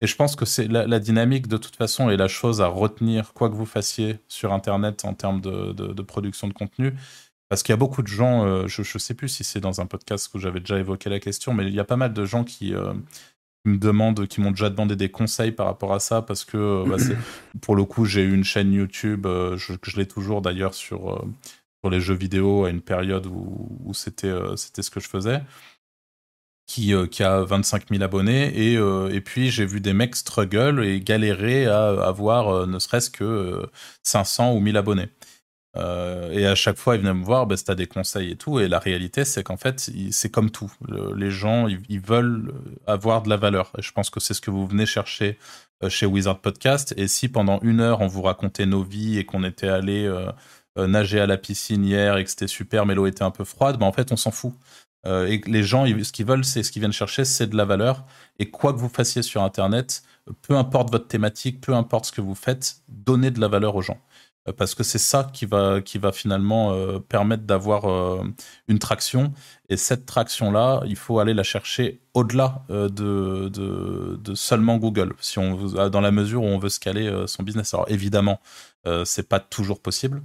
Et je pense que c'est la, dynamique, de toute façon, et la chose à retenir, quoi que vous fassiez sur Internet en termes de, de, production de contenu, Parce qu'il y a beaucoup de gens, je ne sais plus si c'est dans un podcast où j'avais déjà évoqué la question, mais il y a pas mal de gens qui, me demandent, qui m'ont déjà demandé des conseils par rapport à ça, parce que bah, pour le coup, j'ai eu une chaîne YouTube, je, je l'ai toujours d'ailleurs sur, sur les jeux vidéo à une période où, c'était c'était ce que je faisais. Qui, qui, a 25 000 abonnés. Et, et puis, j'ai vu des mecs struggle et galérer à avoir ne serait-ce que 500 ou 1000 abonnés. Euh, et à chaque fois, ils venaient me voir, bah, des conseils et tout. Et la réalité, c'est qu'en fait, c'est comme tout. les gens, ils, veulent avoir de la valeur. Et je pense que c'est ce que vous venez chercher euh, chez Wizard Podcast. Et si pendant une heure, on vous racontait nos vies et qu'on était allé euh, nager à la piscine hier et que c'était super, mais l'eau était un peu froide, bah, en fait, on s'en fout. et les gens, ce qu'ils veulent, c'est ce qu'ils viennent chercher, c'est de la valeur. Et quoi que vous fassiez sur Internet, peu importe votre thématique, peu importe ce que vous faites, donnez de la valeur aux gens. Euh, parce que c'est ça qui va, qui va finalement euh, permettre d'avoir euh, une traction. Et cette traction-là, il faut aller la chercher au-delà de, de, seulement Google, si on, dans la mesure où on veut scaler son business. Alors évidemment, c'est pas toujours possible.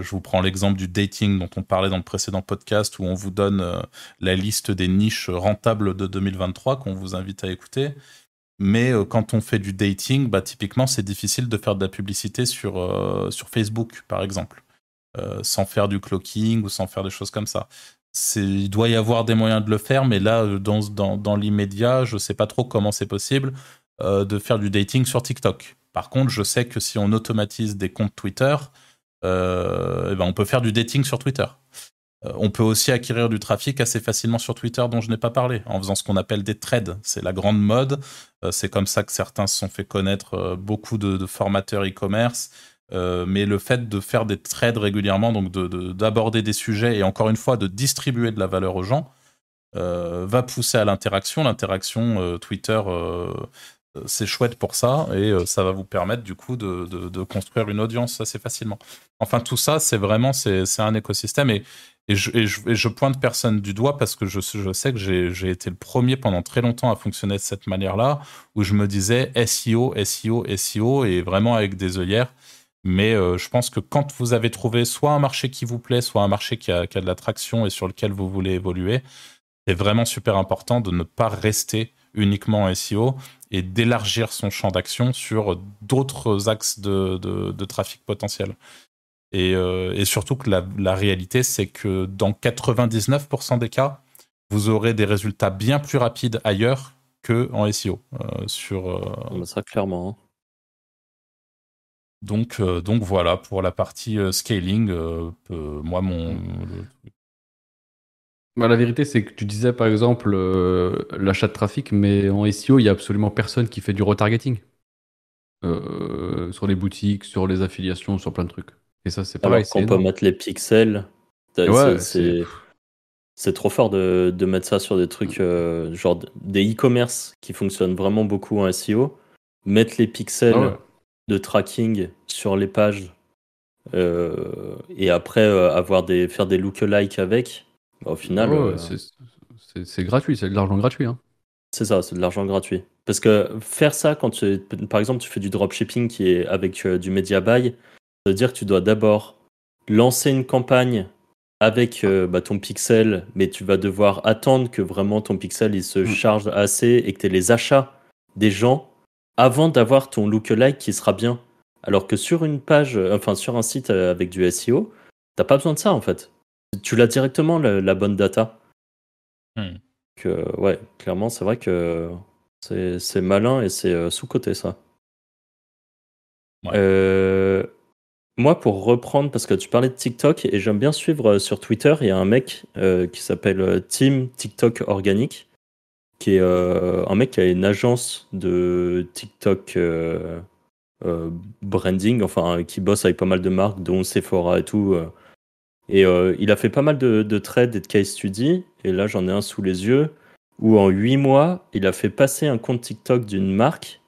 Je vous prends l'exemple du dating dont on parlait dans le précédent podcast, où on vous donne la liste des niches rentables de 2023 qu'on vous invite à écouter. Mais euh, quand on fait du dating, bah, typiquement, c'est difficile de faire de la publicité sur, euh, Facebook, par exemple, euh, sans faire du clocking ou sans faire des choses comme ça. Il doit y avoir des moyens de le faire, mais là, dans l'immédiat, je ne sais pas trop comment c'est possible de faire du dating sur TikTok. Par contre, je sais que si on automatise des comptes Twitter, eh ben on peut faire du dating sur Twitter. Euh, on peut aussi acquérir du trafic assez facilement sur Twitter dont je n'ai pas parlé, en faisant ce qu'on appelle des trades. C'est la grande mode. Euh, c'est comme ça que certains se sont fait connaître euh, beaucoup de, formateurs e-commerce. mais le fait de faire des trades régulièrement, donc d'aborder des sujets et encore une fois de distribuer de la valeur aux gens, va pousser à l'interaction. L'interaction Twitter, c'est chouette pour ça et ça va vous permettre du coup de, de, construire une audience assez facilement. Enfin, tout ça, c'est vraiment c'est un écosystème et et je, pointe personne du doigt parce que je, sais que j'ai été le premier pendant très longtemps à fonctionner de cette manière-là, où je me disais SEO, SEO, SEO, et vraiment avec des œillères. Mais euh, je pense que quand vous avez trouvé soit un marché qui vous plaît, soit un marché qui a, de l'attraction et sur lequel vous voulez évoluer, c'est vraiment super important de ne pas rester uniquement en SEO et d'élargir son champ d'action sur d'autres axes de trafic potentiel. Euh, et, surtout que la, réalité, c'est que dans 99% des cas, vous aurez des résultats bien plus rapides ailleurs que en SEO. Euh, sur, euh, Ça, clairement. Hein. Donc, donc voilà, pour la partie scaling, moi, mon. Bah, la vérité, c'est que tu disais par exemple l'achat de trafic, mais en SEO, il n'y a absolument personne qui fait du retargeting. sur les boutiques, sur les affiliations, sur plein de trucs. Et ça, c'est pareil. Qu'on peut mettre les pixels, c'est trop fort de, de, mettre ça sur des trucs, euh, genre des e-commerce qui fonctionnent vraiment beaucoup en SEO. Mettre les pixels ah de tracking sur les pages euh, et après euh, avoir des, faire des lookalikes avec, au final. c'est gratuit, c'est de l'argent gratuit. Hein. C'est ça, c'est de l'argent gratuit. Parce que faire ça quand tu, par exemple tu fais du dropshipping qui est avec du media buy, ça veut dire que tu dois d'abord lancer une campagne avec euh, bah, ton pixel, mais tu vas devoir attendre que vraiment ton pixel il se mm. charge assez et que tu aies les achats des gens avant d'avoir ton lookalike qui sera bien. Alors que sur une page, euh, enfin sur un site euh, avec du SEO, t'as pas besoin de ça en fait. Tu l'as directement la, bonne data. Mm. Que, ouais, clairement, c'est vrai que c'est malin et c'est sous-côté ça. Euh, moi, pour reprendre, parce que tu parlais de TikTok et j'aime bien suivre euh, sur Twitter, il y a un mec euh, qui s'appelle euh, Team TikTok Organique, qui est un mec qui a une agence de TikTok branding, enfin qui bosse avec pas mal de marques, dont Sephora et tout. Et il a fait pas mal de, de trades et de case studies, et là j'en ai un sous les yeux, où en 8 mois, il a fait passer un compte TikTok d'une marque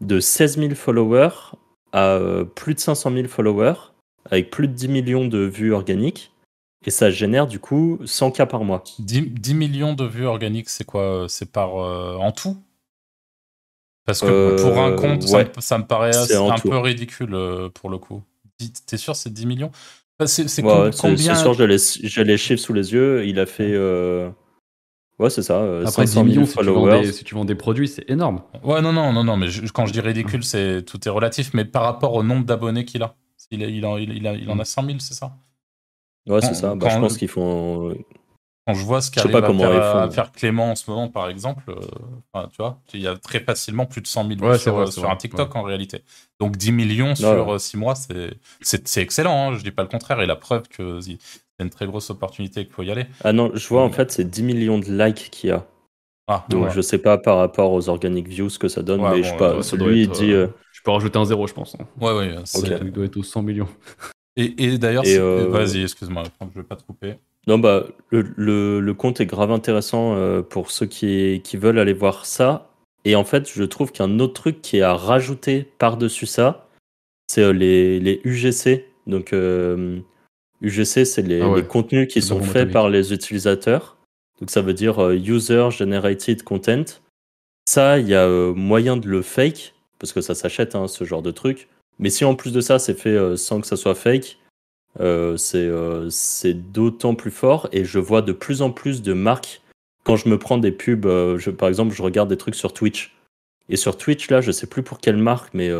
de 16 000 followers à euh, plus de 500 000 followers, avec plus de 10 millions de vues organiques. Et ça génère du coup 100 cas par mois. 10, millions de vues organiques, c'est quoi C'est par euh, en tout? Parce que pour un compte, ça, me paraît un peu ridicule pour le coup. T'es sûr, c'est 10 millions? C'est c'est combien sûr, j'ai les, les, chiffres sous les yeux. Il a fait. Euh, ouais, c'est ça. Après 10 millions, si tu, des, si tu, vends des, produits, c'est énorme. Ouais, non, non, non, non. Mais quand je dis ridicule, c'est tout est relatif. Mais par rapport au nombre d'abonnés qu'il a, il, il, en, il, il, en a 100 000, c'est ça? Ouais, c'est ça. Bah, je pense qu'ils font. Quand je vois ce qu'arrive à, faire, à faire Clément en ce moment, par exemple, euh, tu vois, il y a très facilement plus de 100 000 vues sur, sur un TikTok en réalité. Donc 10 millions sur 6 mois, c'est excellent, hein, je dis pas le contraire. Et la preuve que c'est une très grosse opportunité qu'il faut y aller. Ah non, je vois en fait, c'est 10 millions de likes qu'il y a. Ah, Donc je sais pas par rapport aux organic views ce que ça donne, mais je sais pas. Lui, il dit. Euh, je peux rajouter un zéro, je pense. Hein. Ouais, ouais. Ça doit être aux 100 millions. Et, et d'ailleurs, euh, vas-y, excuse-moi, je vais pas te couper. Non, bah, le, le, compte est grave intéressant euh, pour ceux qui, qui veulent aller voir ça. Et en fait, je trouve qu'un autre truc qui est à rajouter par-dessus ça, c'est euh, les, les UGC. Donc, UGC, c'est les, ah les, contenus qui sont faits par les utilisateurs. Donc, ça veut dire User Generated Content. Ça, il y a moyen de le fake, parce que ça s'achète, hein, ce genre de truc. Mais si en plus de ça, c'est fait euh, sans que ça soit fake, euh, euh, c'est d'autant plus fort. Et je vois de plus en plus de marques. Quand je me prends des pubs, je, par exemple, je regarde des trucs sur Twitch. Et sur Twitch, là, je sais plus pour quelle marque, mais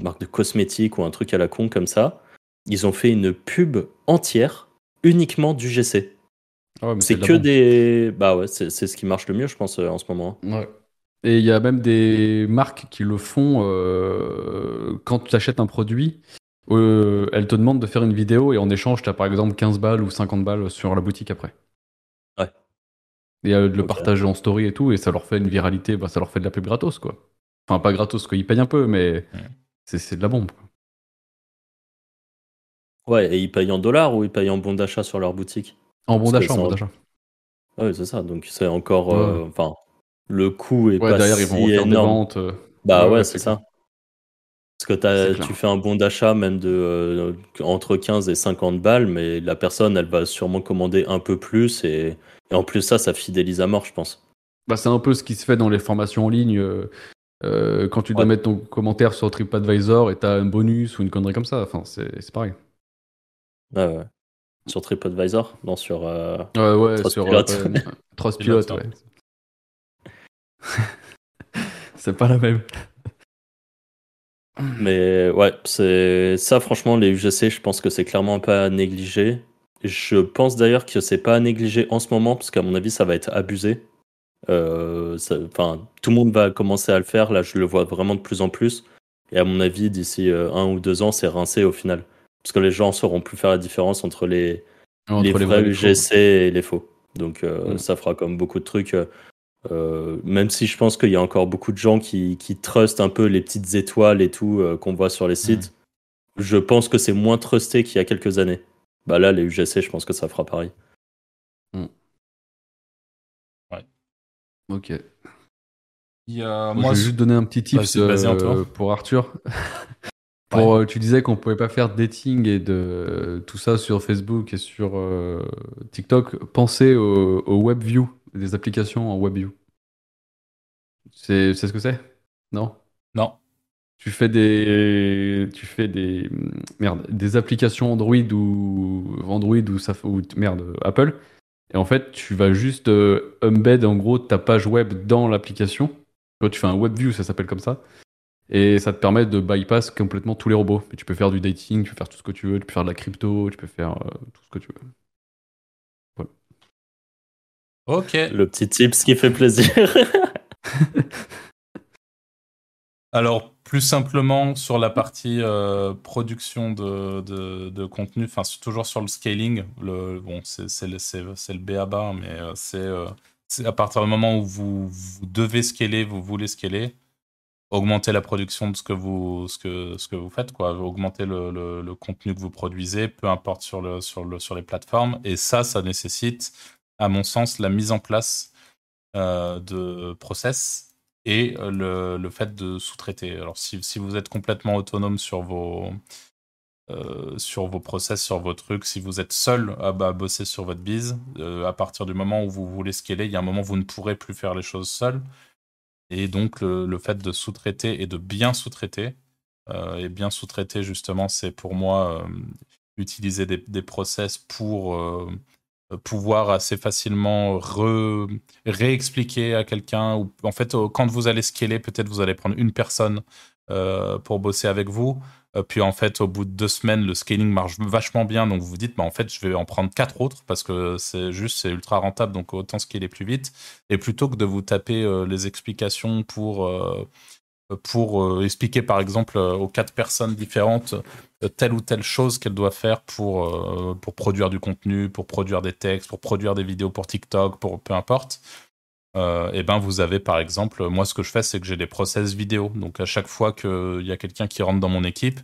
marque de cosmétiques ou un truc à la con comme ça. Ils ont fait une pub entière uniquement du GC. Ah c'est que des. Bah ouais, c'est ce qui marche le mieux, je pense, en ce moment. Ouais. Et il y a même des marques qui le font euh, quand tu achètes un produit. Euh, elles te demandent de faire une vidéo et en échange, tu as par exemple 15 balles ou 50 balles sur la boutique après. Ouais. Et euh, de le partager en story et tout, et ça leur fait une viralité, bah, ça leur fait de la pub gratos, quoi. Enfin, pas gratos, quoi. Ils payent un peu, mais c'est de la bombe. Ouais, et ils payent en dollars ou ils payent en bon d'achat sur leur boutique? En bon d'achat, en bon d'achat. Ouais, c'est ça. Donc c'est encore. Enfin, le coût est pas derrière, ils vont des ventes. Euh. Bah ouais, c'est ça. Parce que tu fais un bon d'achat même de euh, entre 15 et 50 balles, mais la personne, elle va sûrement commander un peu plus et, en plus ça, ça fidélise à mort, je pense. Bah, c'est un peu ce qui se fait dans les formations en ligne. Euh, quand tu dois mettre ton commentaire sur TripAdvisor et t'as un bonus ou une connerie comme ça, enfin, c'est pareil. Ouais, ouais. Sur TripAdvisor? Non, sur. ouais, ouais, sur Trustpilot, (laughs) ouais. (laughs) c'est pas la même. Mais ouais, c'est ça franchement les UGC, je pense que c'est clairement pas à négliger. Je pense d'ailleurs que c'est pas à négliger en ce moment parce qu'à mon avis ça va être abusé. Euh, enfin, tout le monde va commencer à le faire. Là, je le vois vraiment de plus en plus. Et à mon avis, d'ici euh, un ou deux ans, c'est rincé au final, parce que les gens sauront plus faire la différence entre les, les vrais UGC et les faux. Donc euh, ça fera comme beaucoup de trucs. Euh, même si je pense qu'il y a encore beaucoup de gens qui, qui trustent un peu les petites étoiles et tout euh, qu'on voit sur les sites, je pense que c'est moins trusté qu'il y a quelques années. Bah là, les UGC, je pense que ça fera pareil. Hmm. Ouais. Ok. Il y a... Moi, je vais juste donner un petit tip euh, pour Arthur. (laughs) pour, tu disais qu'on pouvait pas faire dating et de tout ça sur Facebook et sur TikTok. Pensez au, au WebView des applications en WebView. C'est ce que c'est? Non? Non. Tu fais des tu fais des merde, des applications Android ou Android ou merde, Apple et en fait, tu vas juste euh, embed en gros ta page web dans l'application. tu fais un WebView, ça s'appelle comme ça. Et ça te permet de bypass complètement tous les robots. tu peux faire du dating, tu peux faire tout ce que tu veux, tu peux faire de la crypto, tu peux faire euh, tout ce que tu veux. Ok. Le petit tips qui fait plaisir. (laughs) Alors, plus simplement sur la partie euh, production de, de, contenu, enfin toujours sur le scaling, le, bon, c'est le, le BABA, mais euh, euh, c'est à partir du moment où vous, vous, devez scaler, vous voulez scaler, augmenter la production de ce que vous, ce que, ce que vous faites, quoi, augmenter le, le, contenu que vous produisez, peu importe sur, le, sur, le, sur les plateformes, et ça, ça nécessite à mon sens, la mise en place euh, de process et euh, le, fait de sous-traiter. Alors, si, vous êtes complètement autonome sur vos, euh, sur vos process, sur vos trucs, si vous êtes seul à, bosser sur votre bise, à partir du moment où vous voulez scaler, il y a un moment où vous ne pourrez plus faire les choses seul. Et donc, le, fait de sous-traiter et de bien sous-traiter, et bien sous-traiter, justement, c'est pour moi utiliser des, des, process pour pouvoir assez facilement réexpliquer à quelqu'un. En fait, quand vous allez scaler, peut-être vous allez prendre une personne pour bosser avec vous. Euh, puis en fait, au bout de deux semaines, le scaling marche vachement bien. Donc vous vous dites, bah, en fait, je vais en prendre quatre autres parce que c'est juste, c'est ultra rentable. Donc autant scaler plus vite. Et plutôt que de vous taper euh, les explications pour, euh, pour expliquer, par exemple, aux quatre personnes différentes telle ou telle chose qu'elles doivent faire pour, pour produire du contenu, pour produire des textes, pour produire des vidéos pour TikTok, pour peu importe. Euh, et ben vous avez par exemple, moi ce que je fais c'est que j'ai des process vidéo. Donc à chaque fois qu'il y a quelqu'un qui rentre dans mon équipe,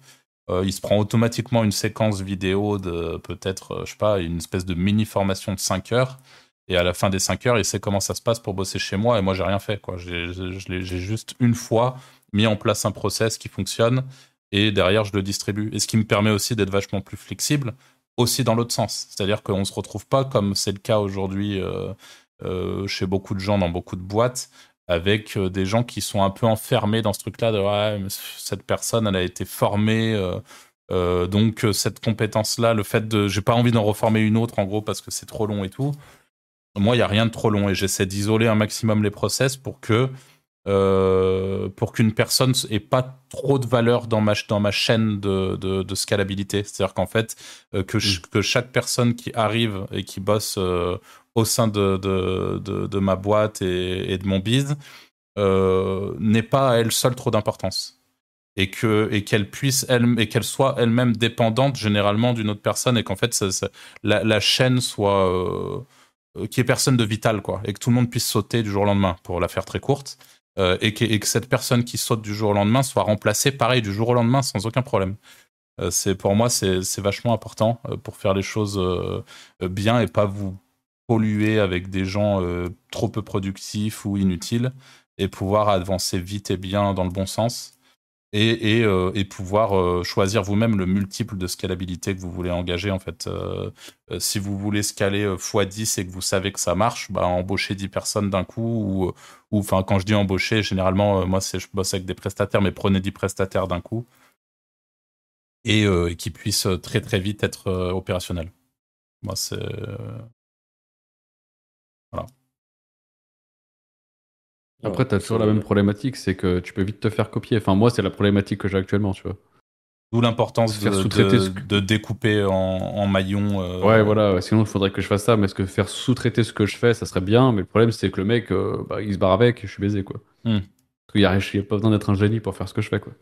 euh, il se prend automatiquement une séquence vidéo de peut-être, euh, je sais pas, une espèce de mini formation de 5 heures. Et à la fin des 5 heures, il sait comment ça se passe pour bosser chez moi. Et moi, j'ai rien fait. Quoi. J'ai juste une fois mis en place un process qui fonctionne. Et derrière, je le distribue. Et ce qui me permet aussi d'être vachement plus flexible, aussi dans l'autre sens. C'est-à-dire qu'on ne se retrouve pas comme c'est le cas aujourd'hui. Euh, chez beaucoup de gens dans beaucoup de boîtes avec euh, des gens qui sont un peu enfermés dans ce truc-là de cette personne, elle a été formée. Euh, donc cette compétence-là, le fait de, j'ai pas envie d'en reformer une autre en gros parce que c'est trop long et tout. Moi, il y a rien de trop long et j'essaie d'isoler un maximum les process pour que pour qu'une personne ait pas trop de valeur dans ma dans ma chaîne de, de, scalabilité. C'est-à-dire qu'en fait que, mmh. que chaque personne qui arrive et qui bosse au sein de, de, ma boîte et, de mon biz euh, n'est pas à elle seule trop d'importance. Et que et qu'elle puisse elle et qu'elle soit elle-même dépendante généralement d'une autre personne et qu'en fait la, chaîne soit euh, qui est personne de vital quoi et que tout le monde puisse sauter du jour au lendemain pour la faire très courte euh, et, que, et, que, cette personne qui saute du jour au lendemain soit remplacée pareil du jour au lendemain sans aucun problème. C'est pour moi c'est vachement important pour faire les choses bien et pas vous polluer avec des gens euh, trop peu productifs ou inutiles et pouvoir avancer vite et bien dans le bon sens euh, et pouvoir euh, choisir vous-même le multiple de scalabilité que vous voulez engager. En fait, si vous voulez scaler x10 et que vous savez que ça marche, bah, embaucher 10 personnes d'un coup ou, enfin, quand je dis embaucher, généralement, moi, je bosse avec des prestataires, mais prenez 10 prestataires d'un coup et, et qui puissent très très vite être opérationnels. Moi, c'est Après, tu as toujours la même problématique, c'est que tu peux vite te faire copier. Enfin, moi, c'est la problématique que j'ai actuellement, tu vois. D'où l'importance de, de, de, découper en, en maillons. Euh, ouais, voilà. Sinon, il faudrait que je fasse ça. Mais ce que faire sous-traiter ce que je fais, ça serait bien. Mais le problème, c'est que le mec, euh, bah, il se barre avec et je suis baisé, quoi. Hmm. Qu'il n'y a, a, pas besoin d'être un génie pour faire ce que je fais, quoi.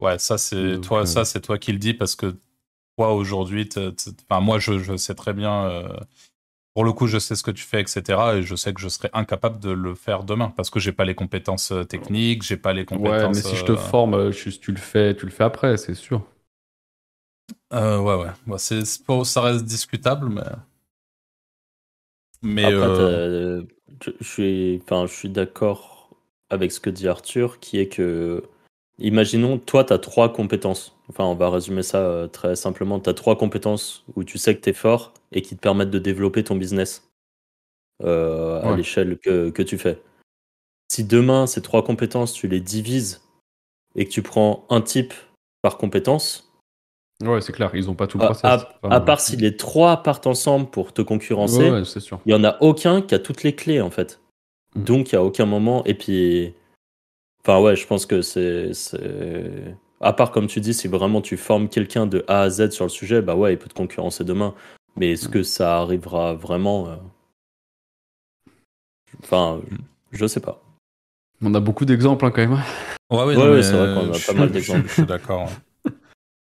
Ouais, ça, c'est toi, euh, ça, c'est toi qui le dis parce que toi, aujourd'hui, enfin, moi, je, je, sais très bien pour le coup, je sais ce que tu fais, etc. Et je sais que je serais incapable de le faire demain parce que j'ai pas les compétences euh, techniques, j'ai pas les compétences. Ouais, mais si je te euh, forme, euh, tu le fais, tu le fais après, c'est sûr. ouais, ouais. C'est, ça reste discutable, mais. Mais je suis, enfin, je suis d'accord avec ce que dit Arthur, qui est que, imaginons, toi, tu as trois compétences. Enfin, on va résumer ça très simplement. Tu as trois compétences où tu sais que tu es fort et qui te permettent de développer ton business euh, à l'échelle que, que, tu fais. Si demain, ces trois compétences, tu les divises et que tu prends un type par compétence. Ouais, c'est clair, ils n'ont pas tout le process. À, part si les trois partent ensemble pour te concurrencer, il n'y en a aucun qui a toutes les clés en fait. Mm. Donc, il n'y a aucun moment. Et puis. Enfin, ouais, je pense que c'est. À part, comme tu dis, si vraiment tu formes quelqu'un de A à Z sur le sujet, bah ouais, il peut te concurrencer demain. Mais est-ce que ça arrivera vraiment euh Enfin, je sais pas. On a beaucoup d'exemples hein, quand même. Ouais, ouais, c'est vrai qu'on a pas mal d'exemples. Je suis d'accord.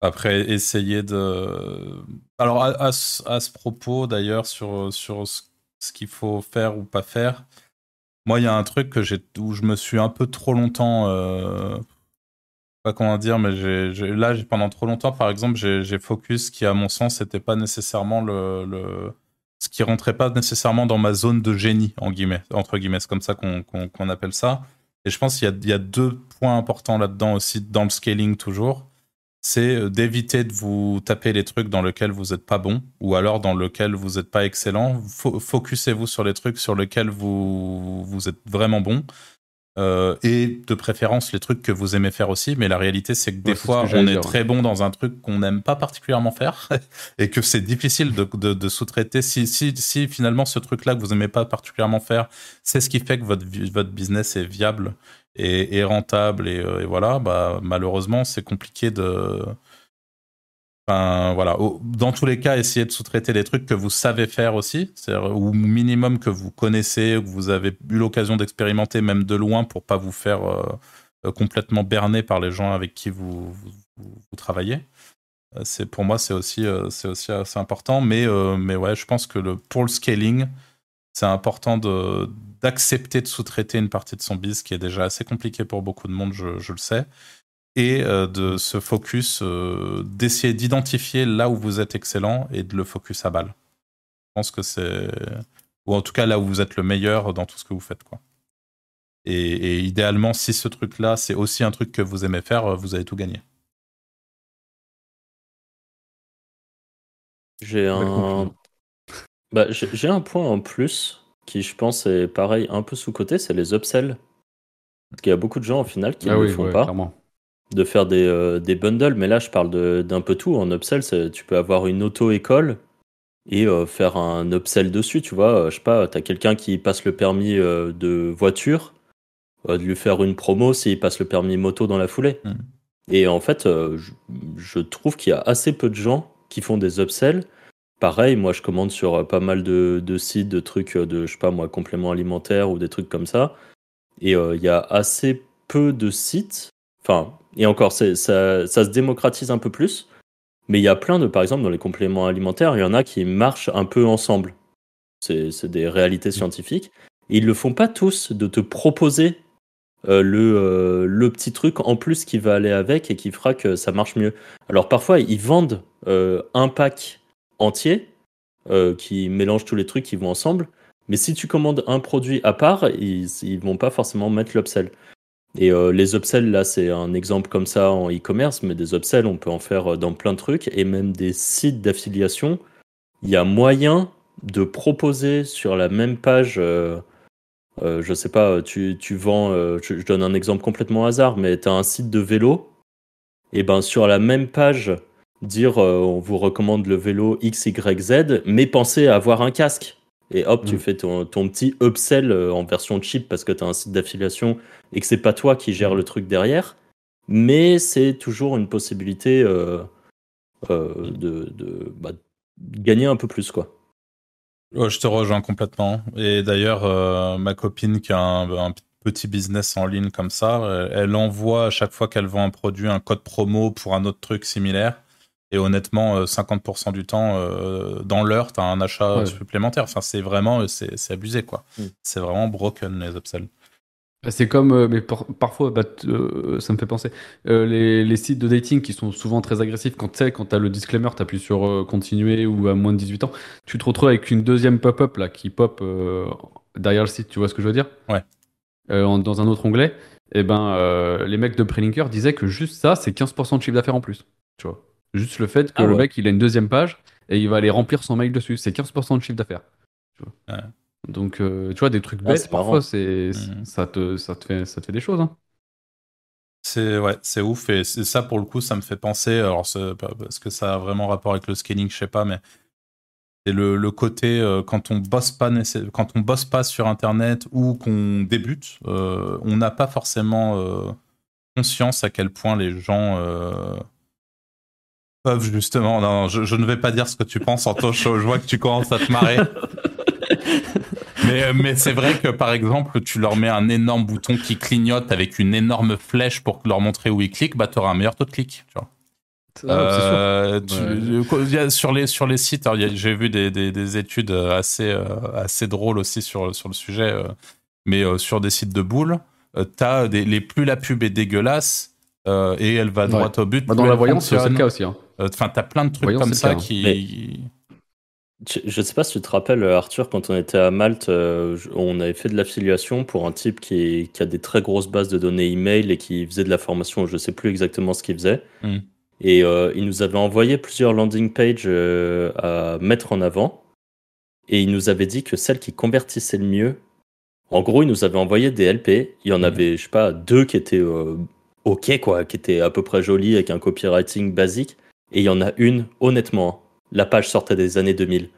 Après, essayer de. Alors, à, ce propos, d'ailleurs, sur, sur ce qu'il faut faire ou pas faire, moi, il y a un truc que où je me suis un peu trop longtemps euh, pas comment dire, mais j'ai, là, pendant trop longtemps, par exemple, j'ai focus qui, à mon sens, n'était pas nécessairement le, le, ce qui rentrait pas nécessairement dans ma zone de génie, entre guillemets, c'est comme ça qu'on appelle ça. Et je pense qu'il y, y, a deux points importants là-dedans aussi, dans le scaling toujours. C'est euh, d'éviter de vous taper les trucs dans lesquels vous n'êtes pas bon, ou alors dans lesquels vous n'êtes pas excellent. Focussez-vous sur les trucs sur lesquels vous, vous êtes vraiment bon Euh, et de préférence les trucs que vous aimez faire aussi. Mais la réalité, c'est que des Ouais, fois, que on est dire, très bon dans un truc qu'on n'aime pas particulièrement faire (laughs) et que c'est difficile de, de- de sous-traiter. Si, si, si finalement ce truc-là que vous aimez pas particulièrement faire, c'est ce qui fait que votre, votre business est viable et, et rentable et, euh, et voilà, bah, malheureusement, c'est compliqué de. Enfin, voilà. Dans tous les cas, essayez de sous-traiter des trucs que vous savez faire aussi, ou minimum que vous connaissez, que vous avez eu l'occasion d'expérimenter même de loin pour pas vous faire euh, euh, complètement berner par les gens avec qui vous, travaillez. Euh, pour moi, c'est aussi, assez important. Mais, euh, ouais, je pense que pour le scaling, c'est important d'accepter de sous-traiter une partie de son biz qui est déjà assez compliqué pour beaucoup de monde, je le sais, et euh, de se focus, euh, d'essayer d'identifier là où vous êtes excellent et de le focus à balle. Je pense que c'est, ou en tout cas là où vous êtes le meilleur dans tout ce que vous faites, quoi. Et, et idéalement, si ce truc-là, c'est aussi un truc que vous aimez faire, euh, vous avez tout gagné. J'ai un... (laughs) Bah, j'ai j'ai un point en plus qui, je pense, est pareil, un peu sous-côté, c'est les upsells. Parce qu'il y a beaucoup de gens, au final, qui Ah ne oui, le font ouais, pas. clairement. De faire des, euh, des bundles, mais là je parle de- d'un peu tout. En upsell, tu peux avoir une auto-école et euh, faire un upsell dessus, tu vois. Euh, je sais pas, tu as quelqu'un qui passe le permis euh, de voiture, de lui faire une promo s'il passe le permis moto dans la foulée. Mhm. Et en fait, je, je trouve qu'il y a assez peu de gens qui font des upsells. Pareil, moi je commande sur pas mal de, de sites, de trucs de, je sais pas moi, compléments alimentaires ou des trucs comme ça. Et il y a assez peu de sites. Enfin, et encore, ça, se démocratise un peu plus. Mais il y a plein de, par exemple, dans les compléments alimentaires, il y en a qui marchent un peu ensemble. C'est des réalités scientifiques. Et ils le font pas tous de te proposer euh, le, euh, le petit truc en plus qui va aller avec et qui fera que ça marche mieux. Alors parfois, ils vendent euh, un pack entier qui mélange tous les trucs qui vont ensemble. Mais si tu commandes un produit à part, ils, ils vont pas forcément mettre l'upsell. Et euh, les upsells, là, c'est un exemple comme ça en e-commerce, mais des upsells, on peut en faire euh, dans plein de trucs. Et même des sites d'affiliation, il y a moyen de proposer sur la même page, euh, euh, je sais pas, tu, tu vends, euh, je, donne un exemple complètement hasard, mais tu as un site de vélo, et ben sur la même page, dire on vous recommande le vélo XYZ, mais pensez à avoir un casque. Et hop, tu Mm. fais ton, ton petit upsell euh, en version cheap parce que tu as un site d'affiliation et que c'est pas toi qui gère le truc derrière. Mais c'est toujours une possibilité euh, euh, de, de, bah, de gagner un peu plus, quoi. Je te rejoins complètement. Et d'ailleurs, euh, ma copine qui a un, un petit business en ligne comme ça, elle envoie à chaque fois qu'elle vend un produit un code promo pour un autre truc similaire. Et honnêtement, euh, 50% du temps, euh, dans l'heure, tu as un achat Ouais. supplémentaire. Enfin, c'est vraiment, c'est c'est abusé, quoi. Mm. C'est vraiment broken, les upsells. Bah, C'est comme, euh, mais par- parfois, bah, euh, ça me fait penser, euh, les, les sites de dating qui sont souvent très agressifs, quand tu quand as le disclaimer, tu appuies sur euh, continuer ou à moins de 18 ans, tu te retrouves avec une deuxième pop-up là qui pop euh, derrière le site, tu vois ce que je veux dire? Ouais. Euh, en- dans un autre onglet, et ben euh, les mecs de Prelinker disaient que juste ça, c'est 15% de chiffre d'affaires en plus. Tu vois Juste le fait que Ah le mec il a une deuxième page et il va aller remplir son mail dessus, c'est 15% de chiffre d'affaires. Ouais. Donc, euh, tu vois, des trucs Ah, bêtes, c'est parfois, c'est, Mhm. ça, te, ça, te fait, ça te fait des choses. Hein. C'est ouais, c'est ouf et c'est ça pour le coup, ça me fait penser. Alors, c'est parce que ça a vraiment rapport avec le scaling, je sais pas, mais c'est le, le côté euh, quand on bosse pas quand on bosse pas sur Internet ou qu'on débute, euh, on n'a pas forcément euh, conscience à quel point les gens euh, peuvent justement. Non, je, je ne vais pas dire ce que tu penses, Antoine. Je, je vois que tu commences à te marrer. (laughs) Mais, euh, mais c'est vrai que par exemple, tu leur mets un énorme bouton qui clignote avec une énorme flèche pour leur montrer où ils cliquent, bah t'auras un meilleur taux de clic. Tu vois. Euh, tu- sur, les, sur les sites, j'ai vu des, des, des études assez, euh, assez drôles aussi sur, sur le sujet, euh, mais euh, sur des sites de boules, euh, t'as des, les plus la pub est dégueulasse euh, et elle va Ouais. droit au but. Bah, dans la voyance, c'est le cas aussi. Hein. Euh, Enfin, t'as plein de trucs comme ça qui. Je je sais pas si tu te rappelles, Arthur, quand on était à Malte, euh, on avait fait de l'affiliation pour un type qui, qui a des très grosses bases de données email et qui faisait de la formation. Je sais plus exactement ce qu'il faisait. Hmm. Et euh, il nous avait envoyé plusieurs landing pages euh, à mettre en avant. Et il nous avait dit que celle qui convertissait le mieux, En gros, ils nous avaient envoyé des LP. Il y en Mhm. avait, je sais pas, deux qui étaient euh, ok, quoi, qui étaient à peu près jolies avec un copywriting basique. Et il y en a une, honnêtement, la page sortait des années 2000.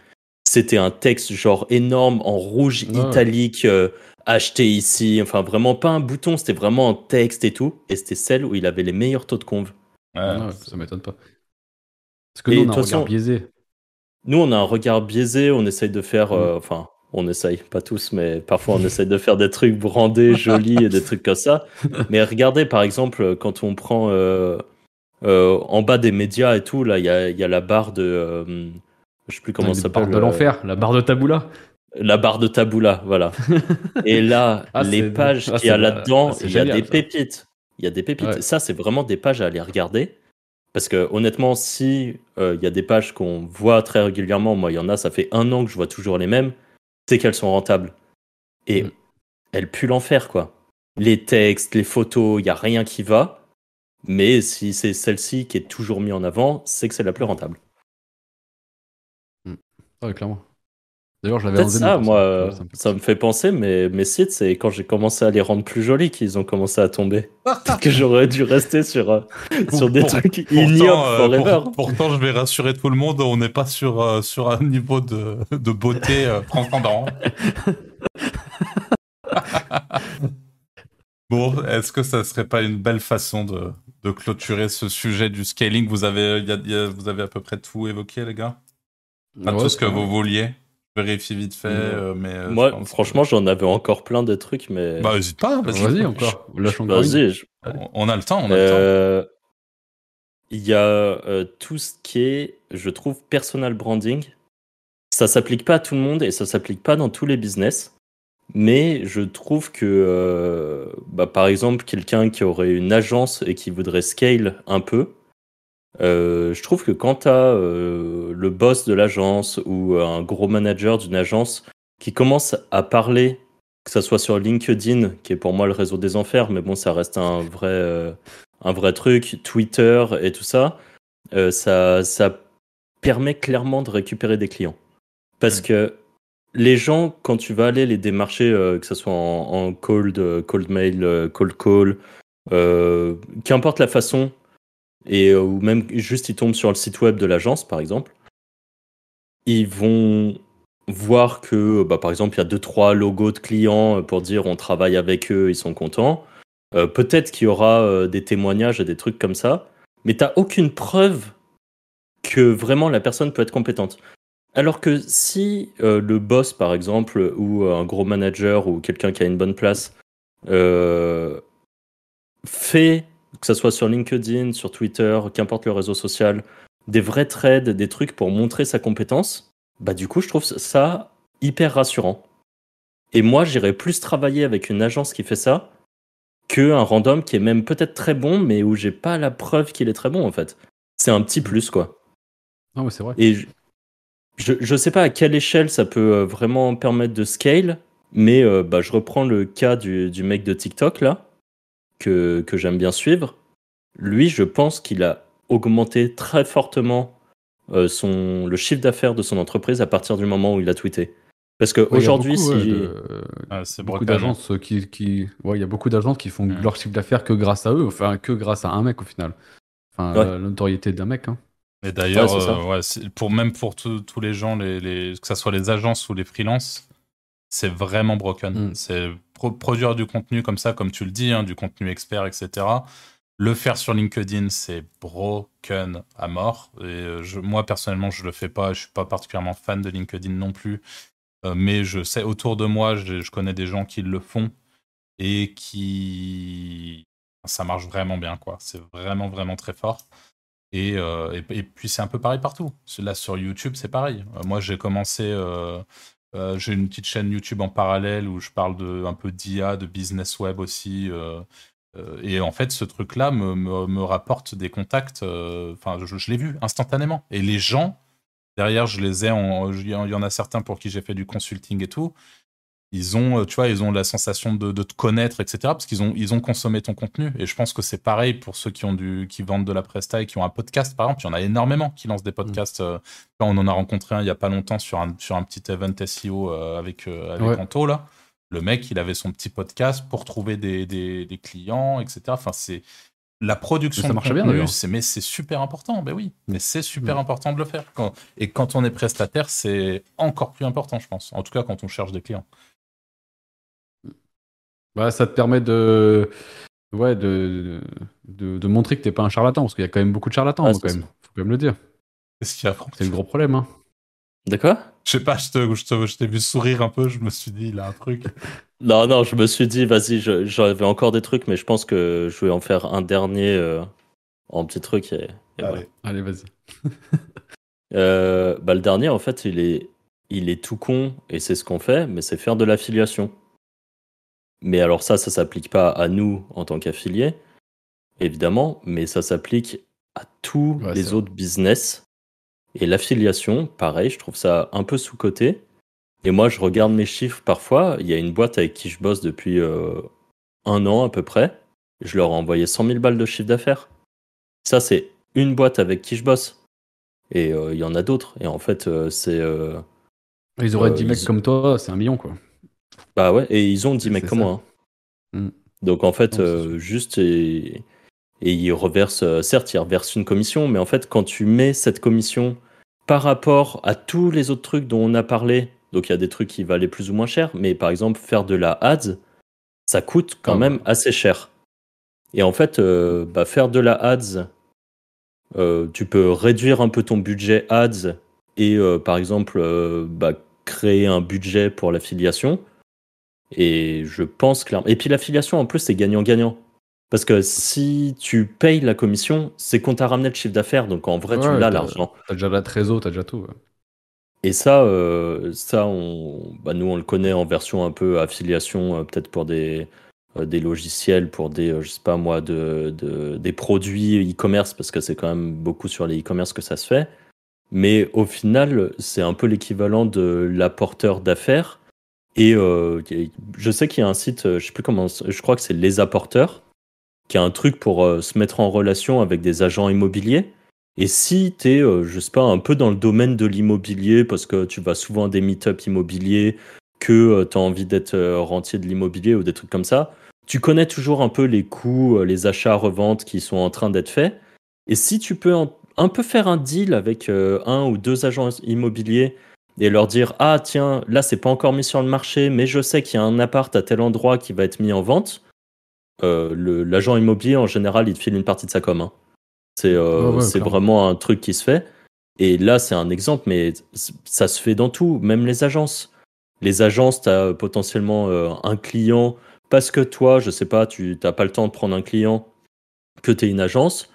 C'était un texte genre énorme en rouge Ouais. italique, euh, acheté ici. Enfin, vraiment pas un bouton, c'était vraiment un texte et tout. Et c'était celle où il avait les meilleurs taux de conv. Ouais. Ouais, ça m'étonne pas. Parce que Et nous, on a un regard façon- biaisé. Nous, on a un regard biaisé, on essaye de faire, Mm. euh, enfin, on essaye, pas tous, mais parfois on essaye de faire des trucs brandés, jolis et des trucs comme ça. (laughs) Mais regardez, par exemple, quand on prend euh, en bas des médias et tout, là, il y y a la barre de, euh, je sais plus comment ça des barres s'appelle, de euh, l'enfer, la barre de Taboula. la barre de Taboula, voilà. (laughs) et là, Ah, les pages ah, qu'il y a là-dedans, ah, il y a des ça. pépites. Il y a des pépites. Ouais. Ça, c'est vraiment des pages à aller regarder. Parce que honnêtement, si euh, il y a des pages qu'on voit très régulièrement, moi il y en a, ça fait un an que je vois toujours les mêmes, c'est qu'elles sont rentables. Et Mm. elles puent l'enfer, quoi. Les textes, les photos, il n'y a rien qui va. Mais si c'est celle-ci qui est toujours mise en avant, c'est que c'est la plus rentable. Ah Ouais, clairement. D'ailleurs, je l'avais ça, moi, ça- euh, ça me fait- ça me fait penser, mais mes sites, c'est quand j'ai commencé à les rendre plus jolis qu'ils ont commencé à tomber. (laughs) Peut-être que j'aurais dû rester sur, euh, sur des Pour- trucs Pourtant, ignobles euh, forever. pour- (laughs) pourtant, je vais rassurer tout le monde, on n'est pas sur, euh, sur un niveau de, de beauté euh, transcendant. (laughs) bon, est-ce que ça serait pas une belle façon de, de clôturer ce sujet du scaling vous avez, il y a- il y a- vous avez à peu près tout évoqué, les gars? Pas Ouais, tout ce que vous vouliez Je vérifie vite fait, Ouais. euh, mais... euh, je Moi, que- franchement, j'en avais encore plein de trucs, mais. Bah, n'hésite pas, vas-y. Vas-y, encore. Vas-y, je- On- a le temps, on a le temps. Euh, Il y a euh, tout ce qui est, je trouve, personal branding. Ça s'applique pas à tout le monde et ça s'applique pas dans tous les business. Mais je trouve que, euh, bah, par exemple, quelqu'un qui aurait une agence et qui voudrait scale un peu, euh, je trouve que quand tu as le boss de l'agence ou un gros manager d'une agence qui commence à parler, que ça soit sur LinkedIn, qui est pour moi le réseau des enfers, mais bon, ça reste un vrai, euh, un vrai truc, Twitter et tout ça, euh, ça, ça permet clairement de récupérer des clients. Parce que les gens, quand tu vas aller les démarcher, euh, que ce soit en, cold, euh, cold mail, euh, cold call, qu'importe la façon, et ou même juste ils tombent sur le site web de l'agence, par exemple, ils vont voir que, bah, par exemple, il y a deux trois logos de clients pour dire on travaille avec eux, ils sont contents. Peut-être qu'il y aura des témoignages et des trucs comme ça, mais t'as aucune preuve que vraiment la personne peut être compétente. Alors que si euh, le boss, par exemple, ou un gros manager ou quelqu'un qui a une bonne place, euh, fait, que ce soit sur LinkedIn, sur Twitter, qu'importe le réseau social, des vrais trades, des trucs pour montrer sa compétence, bah du coup, je trouve ça hyper rassurant. Et moi, j'irais plus travailler avec une agence qui fait ça que un random qui est même peut-être très bon, mais où j'ai pas la preuve qu'il est très bon en fait. C'est un petit plus quoi. Non, mais c'est vrai. Et je, je sais pas à quelle échelle ça peut euh, vraiment permettre de scale, mais euh, bah, je reprends le cas du, du mec de TikTok là, que, que j'aime bien suivre. Lui, je pense qu'il a augmenté très fortement euh, son, le chiffre d'affaires de son entreprise à partir du moment où il a tweeté. Parce Ouais, il y a qu'aujourd'hui, beaucoup, si. ouais, de- Ah, c'est beaucoup d'agences qui, qui... Ouais, il y a beaucoup d'agences qui font leur chiffre d'affaires que grâce à eux, enfin que grâce à un mec au final. Enfin, Ouais. la notoriété d'un mec. Hein. Et d'ailleurs, Ouais, euh, ouais, pour, même pour tous les gens, les, les- que ce soit les agences ou les freelances, c'est vraiment broken. Mm. C'est pro- produire du contenu comme ça, comme tu le dis, hein, du contenu expert, etc. Le faire sur LinkedIn, c'est broken à mort. Et euh, je, moi, personnellement, je le fais pas. Je suis pas particulièrement fan de LinkedIn non plus. Euh, mais je sais, autour de moi, je, je connais des gens qui le font et qui. Ça marche vraiment bien, quoi. C'est vraiment, vraiment très fort. Et, euh, et, puis c'est un peu pareil partout. Là sur YouTube, c'est pareil. Euh, moi, j'ai commencé, euh, j'ai une petite chaîne YouTube en parallèle où je parle de un peu d'IA, de business web aussi. et en fait, ce truc-là me, rapporte des contacts. Enfin, je, l'ai vu instantanément. Et les gens derrière, je les ai. Il y en a certains pour qui j'ai fait du consulting et tout. Ils ont, euh, tu vois, ils ont la sensation de, de te connaître, etc. Parce qu'ils ont, ils ont consommé ton contenu. Et je pense que c'est pareil pour ceux qui ont du, qui vendent de la presta et qui ont un podcast, par exemple. Il y en a énormément qui lancent des podcasts. euh, on en a rencontré un il y a pas longtemps sur un, sur un petit event SEO euh, avec, avec Ouais. Anto, là. Le mec, il avait son petit podcast pour trouver des, des, clients, etc. Enfin, c'est la production ça marche bien, c'est mais c'est super important. Ben oui, mais c'est super important de le faire. et quand on est prestataire, c'est encore plus important, je pense. En tout cas, quand on cherche des clients. Bah, ça te permet de ouais de, de, montrer que t'es pas un charlatan parce qu'il y a quand même beaucoup de charlatans quand même. Faut quand même le dire. Qu'est-ce qu'il y a C'est le gros problème. Hein. De quoi? Je sais pas, je, je, t'ai vu sourire un peu, je me suis dit, il a un truc. (laughs) non, non, je me suis dit, vas-y, j'avais encore des trucs, mais je pense que je vais en faire un dernier euh, en petit truc. Et, Allez, Allez vas-y. (laughs) Euh, bah, le dernier, en fait, il est, il est tout con, et c'est ce qu'on fait, mais c'est faire de l'affiliation. Mais alors ça, ça s'applique pas à nous en tant qu'affiliés, évidemment, mais ça s'applique à tous les autres business et l'affiliation, pareil, je trouve ça un peu sous-coté. Et moi, je regarde mes chiffres parfois. Il y a une boîte avec qui je bosse depuis euh, un an à peu près. Je leur ai envoyé 100 000 balles de chiffre d'affaires. Ça, c'est une boîte avec qui je bosse. Et euh, il y en a d'autres. Et en fait, euh, c'est. ils auraient 10 mecs comme toi, c'est un million, quoi. Bah ouais, et ils ont 10 mecs comme moi. Hein. Mm. Donc en fait, juste. Et et ils reversent, euh, certes, ils reversent une commission, mais en fait, quand tu mets cette commission par rapport à tous les autres trucs dont on a parlé, donc il y a des trucs qui valaient plus ou moins cher, mais par exemple, faire de la ads, ça coûte quand ah même assez cher. Et en fait, euh, bah, faire de la ads, euh, tu peux réduire un peu ton budget ads et par exemple bah, créer un budget pour l'affiliation. Et je pense clairement. Et puis l'affiliation en plus c'est gagnant-gagnant. Parce que si tu payes la commission, c'est qu'on t'a ramené le chiffre d'affaires, donc en vrai, tu l'as l'argent. T'as déjà la trésor, t'as déjà tout. Et ça, euh, ça on, bah, nous, on le connaît en version un peu affiliation, euh, peut-être pour des, euh, des logiciels, pour des, je sais pas moi, de, des produits e-commerce, parce que c'est quand même beaucoup sur les e-commerce que ça se fait. Mais au final, c'est un peu l'équivalent de l'apporteur d'affaires. Et je sais qu'il y a un site, je sais plus comment, je crois que c'est Les Apporteurs qui a un truc pour euh, se mettre en relation avec des agents immobiliers. Et si tu es, euh, je sais pas, un peu dans le domaine de l'immobilier, parce que tu vas souvent à des meet-up immobiliers, que euh, tu as envie d'être rentier de l'immobilier ou des trucs comme ça, tu connais toujours un peu les coûts, les achats, reventes qui sont en train d'être faits. Et si tu peux un peu faire un deal avec un ou deux agents immobiliers et leur dire ah tiens là c'est pas encore mis sur le marché mais je sais qu'il y a un appart à tel endroit qui va être mis en vente euh, l'agent immobilier, en général, il te file une partie de sa com. Hein. C'est euh, vraiment un truc qui se fait. Et là, c'est un exemple, mais ça se fait dans tout, même les agences. Les agences, tu as potentiellement euh, un client parce que toi, je sais pas, tu n'as pas le temps de prendre un client, que tu es une agence.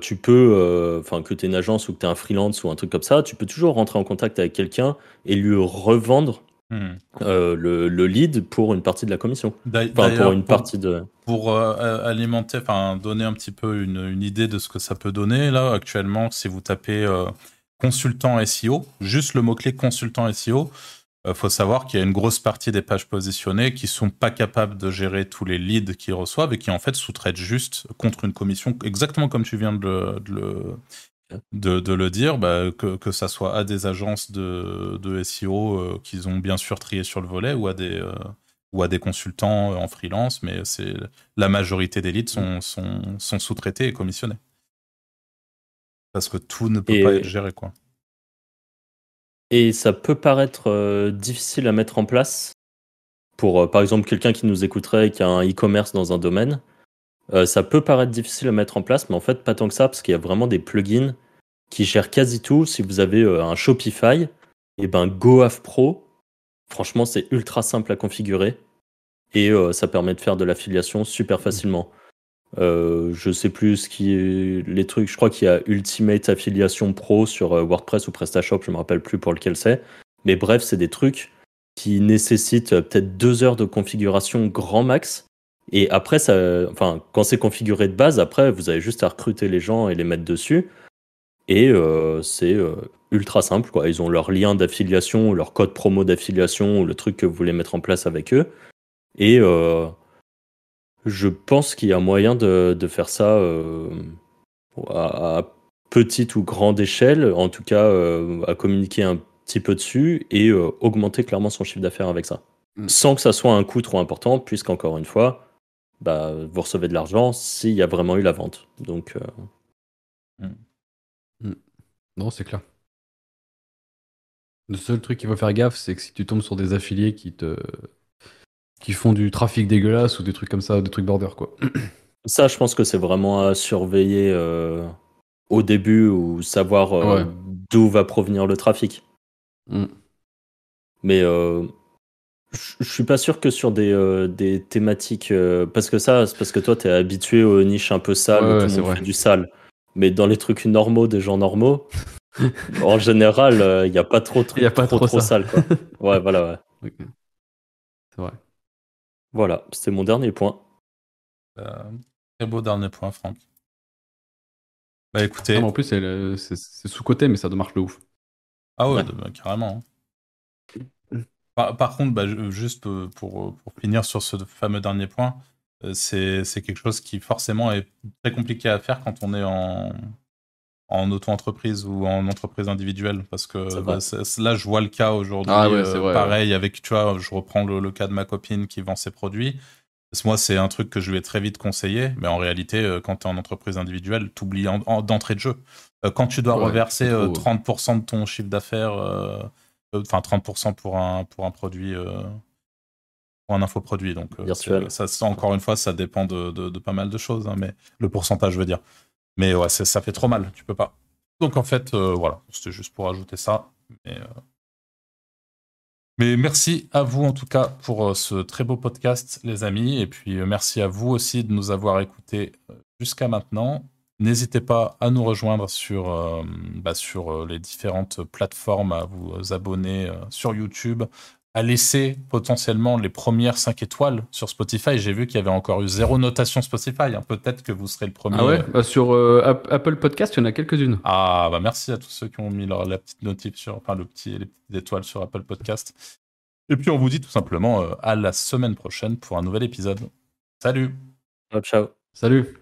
Tu peux, enfin, que tu es une agence ou que tu es un freelance ou un truc comme ça, tu peux toujours rentrer en contact avec quelqu'un et lui revendre Hmm. Euh, le, lead pour une partie de la commission. Enfin, pour une partie de. Pour euh, alimenter, enfin, donner un petit peu une, idée de ce que ça peut donner, là, actuellement, si vous tapez euh, consultant SEO, juste le mot-clé consultant SEO, il faut savoir qu'il y a une grosse partie des pages positionnées qui sont pas capables de gérer tous les leads qu'ils reçoivent et qui en fait sous-traitent juste contre une commission, exactement comme tu viens de le, de, le dire, bah, que, que ça soit à des agences de, de SEO euh, qu'ils ont bien sûr trié sur le volet ou à des, euh, ou à des consultants en freelance, mais c'est la majorité des leads sont, sont, sont sous-traités et commissionnés. Parce que tout ne peut pas être géré. Quoi. Et ça peut paraître euh, difficile à mettre en place pour, par exemple, quelqu'un qui nous écouterait et qui a un e-commerce dans un domaine. Euh, ça peut paraître difficile à mettre en place, mais en fait, pas tant que ça, parce qu'il y a vraiment des plugins qui gèrent quasi tout. Si vous avez euh, un Shopify, et eh ben GoAF Pro, franchement, c'est ultra simple à configurer et euh, ça permet de faire de l'affiliation super facilement. Je sais plus ce qui est les trucs. Je crois qu'il y a Ultimate Affiliation Pro sur WordPress ou PrestaShop, je me rappelle plus pour lequel c'est. Mais bref, c'est des trucs qui nécessitent peut-être deux heures de configuration grand max et après, ça, enfin, quand c'est configuré de base, après, vous avez juste à recruter les gens et les mettre dessus. Et euh, c'est euh, ultra simple. Quoi. Ils ont leur lien d'affiliation, leur code promo d'affiliation, le truc que vous voulez mettre en place avec eux. Et euh, je pense qu'il y a moyen de, de faire ça à, à, petite ou grande échelle, en tout cas à communiquer un petit peu dessus et augmenter clairement son chiffre d'affaires avec ça. mm. sans que ça soit un coût trop important, puisqu'encore une fois, bah, vous recevez de l'argent s'il y a vraiment eu la vente. Donc, euh, mm. non, c'est clair. Le seul truc qu'il faut faire gaffe, c'est que si tu tombes sur des affiliés qui te qui font du trafic dégueulasse ou des trucs comme ça, des trucs border quoi. (clears throat) Ça, je pense que c'est vraiment à surveiller euh, au début ou savoir euh, d'où va provenir le trafic. Mm. Mais euh, je suis pas sûr que sur des, des thématiques. parce que ça, c'est parce que toi, tu es habitué aux niches un peu sales, où tout le monde fait du sale. Mais dans les trucs normaux des gens normaux, (laughs) en général, il n'y a pas trop, trop, y a pas trop, trop, sale. Quoi. (laughs) Ouais, voilà. Ouais. C'est vrai. Voilà, c'était mon dernier point. Très beau dernier point, Franck. Bah écoutez. en plus, c'est sous-côté, mais ça marche de ouf. Ah ouais, bah, carrément. Hein. Par, contre, bah, juste pour, finir sur ce fameux dernier point, euh, c'est quelque chose qui forcément est très compliqué à faire quand on est en, en auto-entreprise ou en entreprise individuelle. Parce que bah, là, je vois le cas aujourd'hui. Ah euh, pareil, avec, tu vois, je reprends le, cas de ma copine qui vend ses produits. Moi, c'est un truc que je lui ai très vite conseillé, mais en réalité, euh, quand tu es en entreprise individuelle, tu oublies d'entrée de jeu. Euh, quand tu dois reverser 30% euh, de ton chiffre d'affaires, enfin 30% pour un, pour un produit, pour un infoproduit. Donc, Ça, encore une fois, ça dépend de, de, pas mal de choses, hein, mais le pourcentage, je veux dire. Mais ouais, ça fait trop mal, tu peux pas. Donc en fait, voilà, c'était juste pour ajouter ça. Mais, mais merci à vous en tout cas pour euh, ce très beau podcast, les amis. Et puis euh, merci à vous aussi de nous avoir écoutés euh, jusqu'à maintenant. N'hésitez pas à nous rejoindre sur, bah, sur les différentes plateformes, à vous abonner sur YouTube, à laisser potentiellement les premières 5 étoiles sur Spotify. J'ai vu qu'il y avait encore eu zéro notation Spotify. Hein. Peut-être que vous serez le premier. Ah ouais? Bah, Sur Apple Podcast, il y en a quelques-unes. Ah bah merci à tous ceux qui ont mis leur, la petite notif sur, enfin le petit, les petites étoiles sur Apple Podcast. Et puis on vous dit tout simplement euh, à la semaine prochaine pour un nouvel épisode. Salut Ciao, ciao. Salut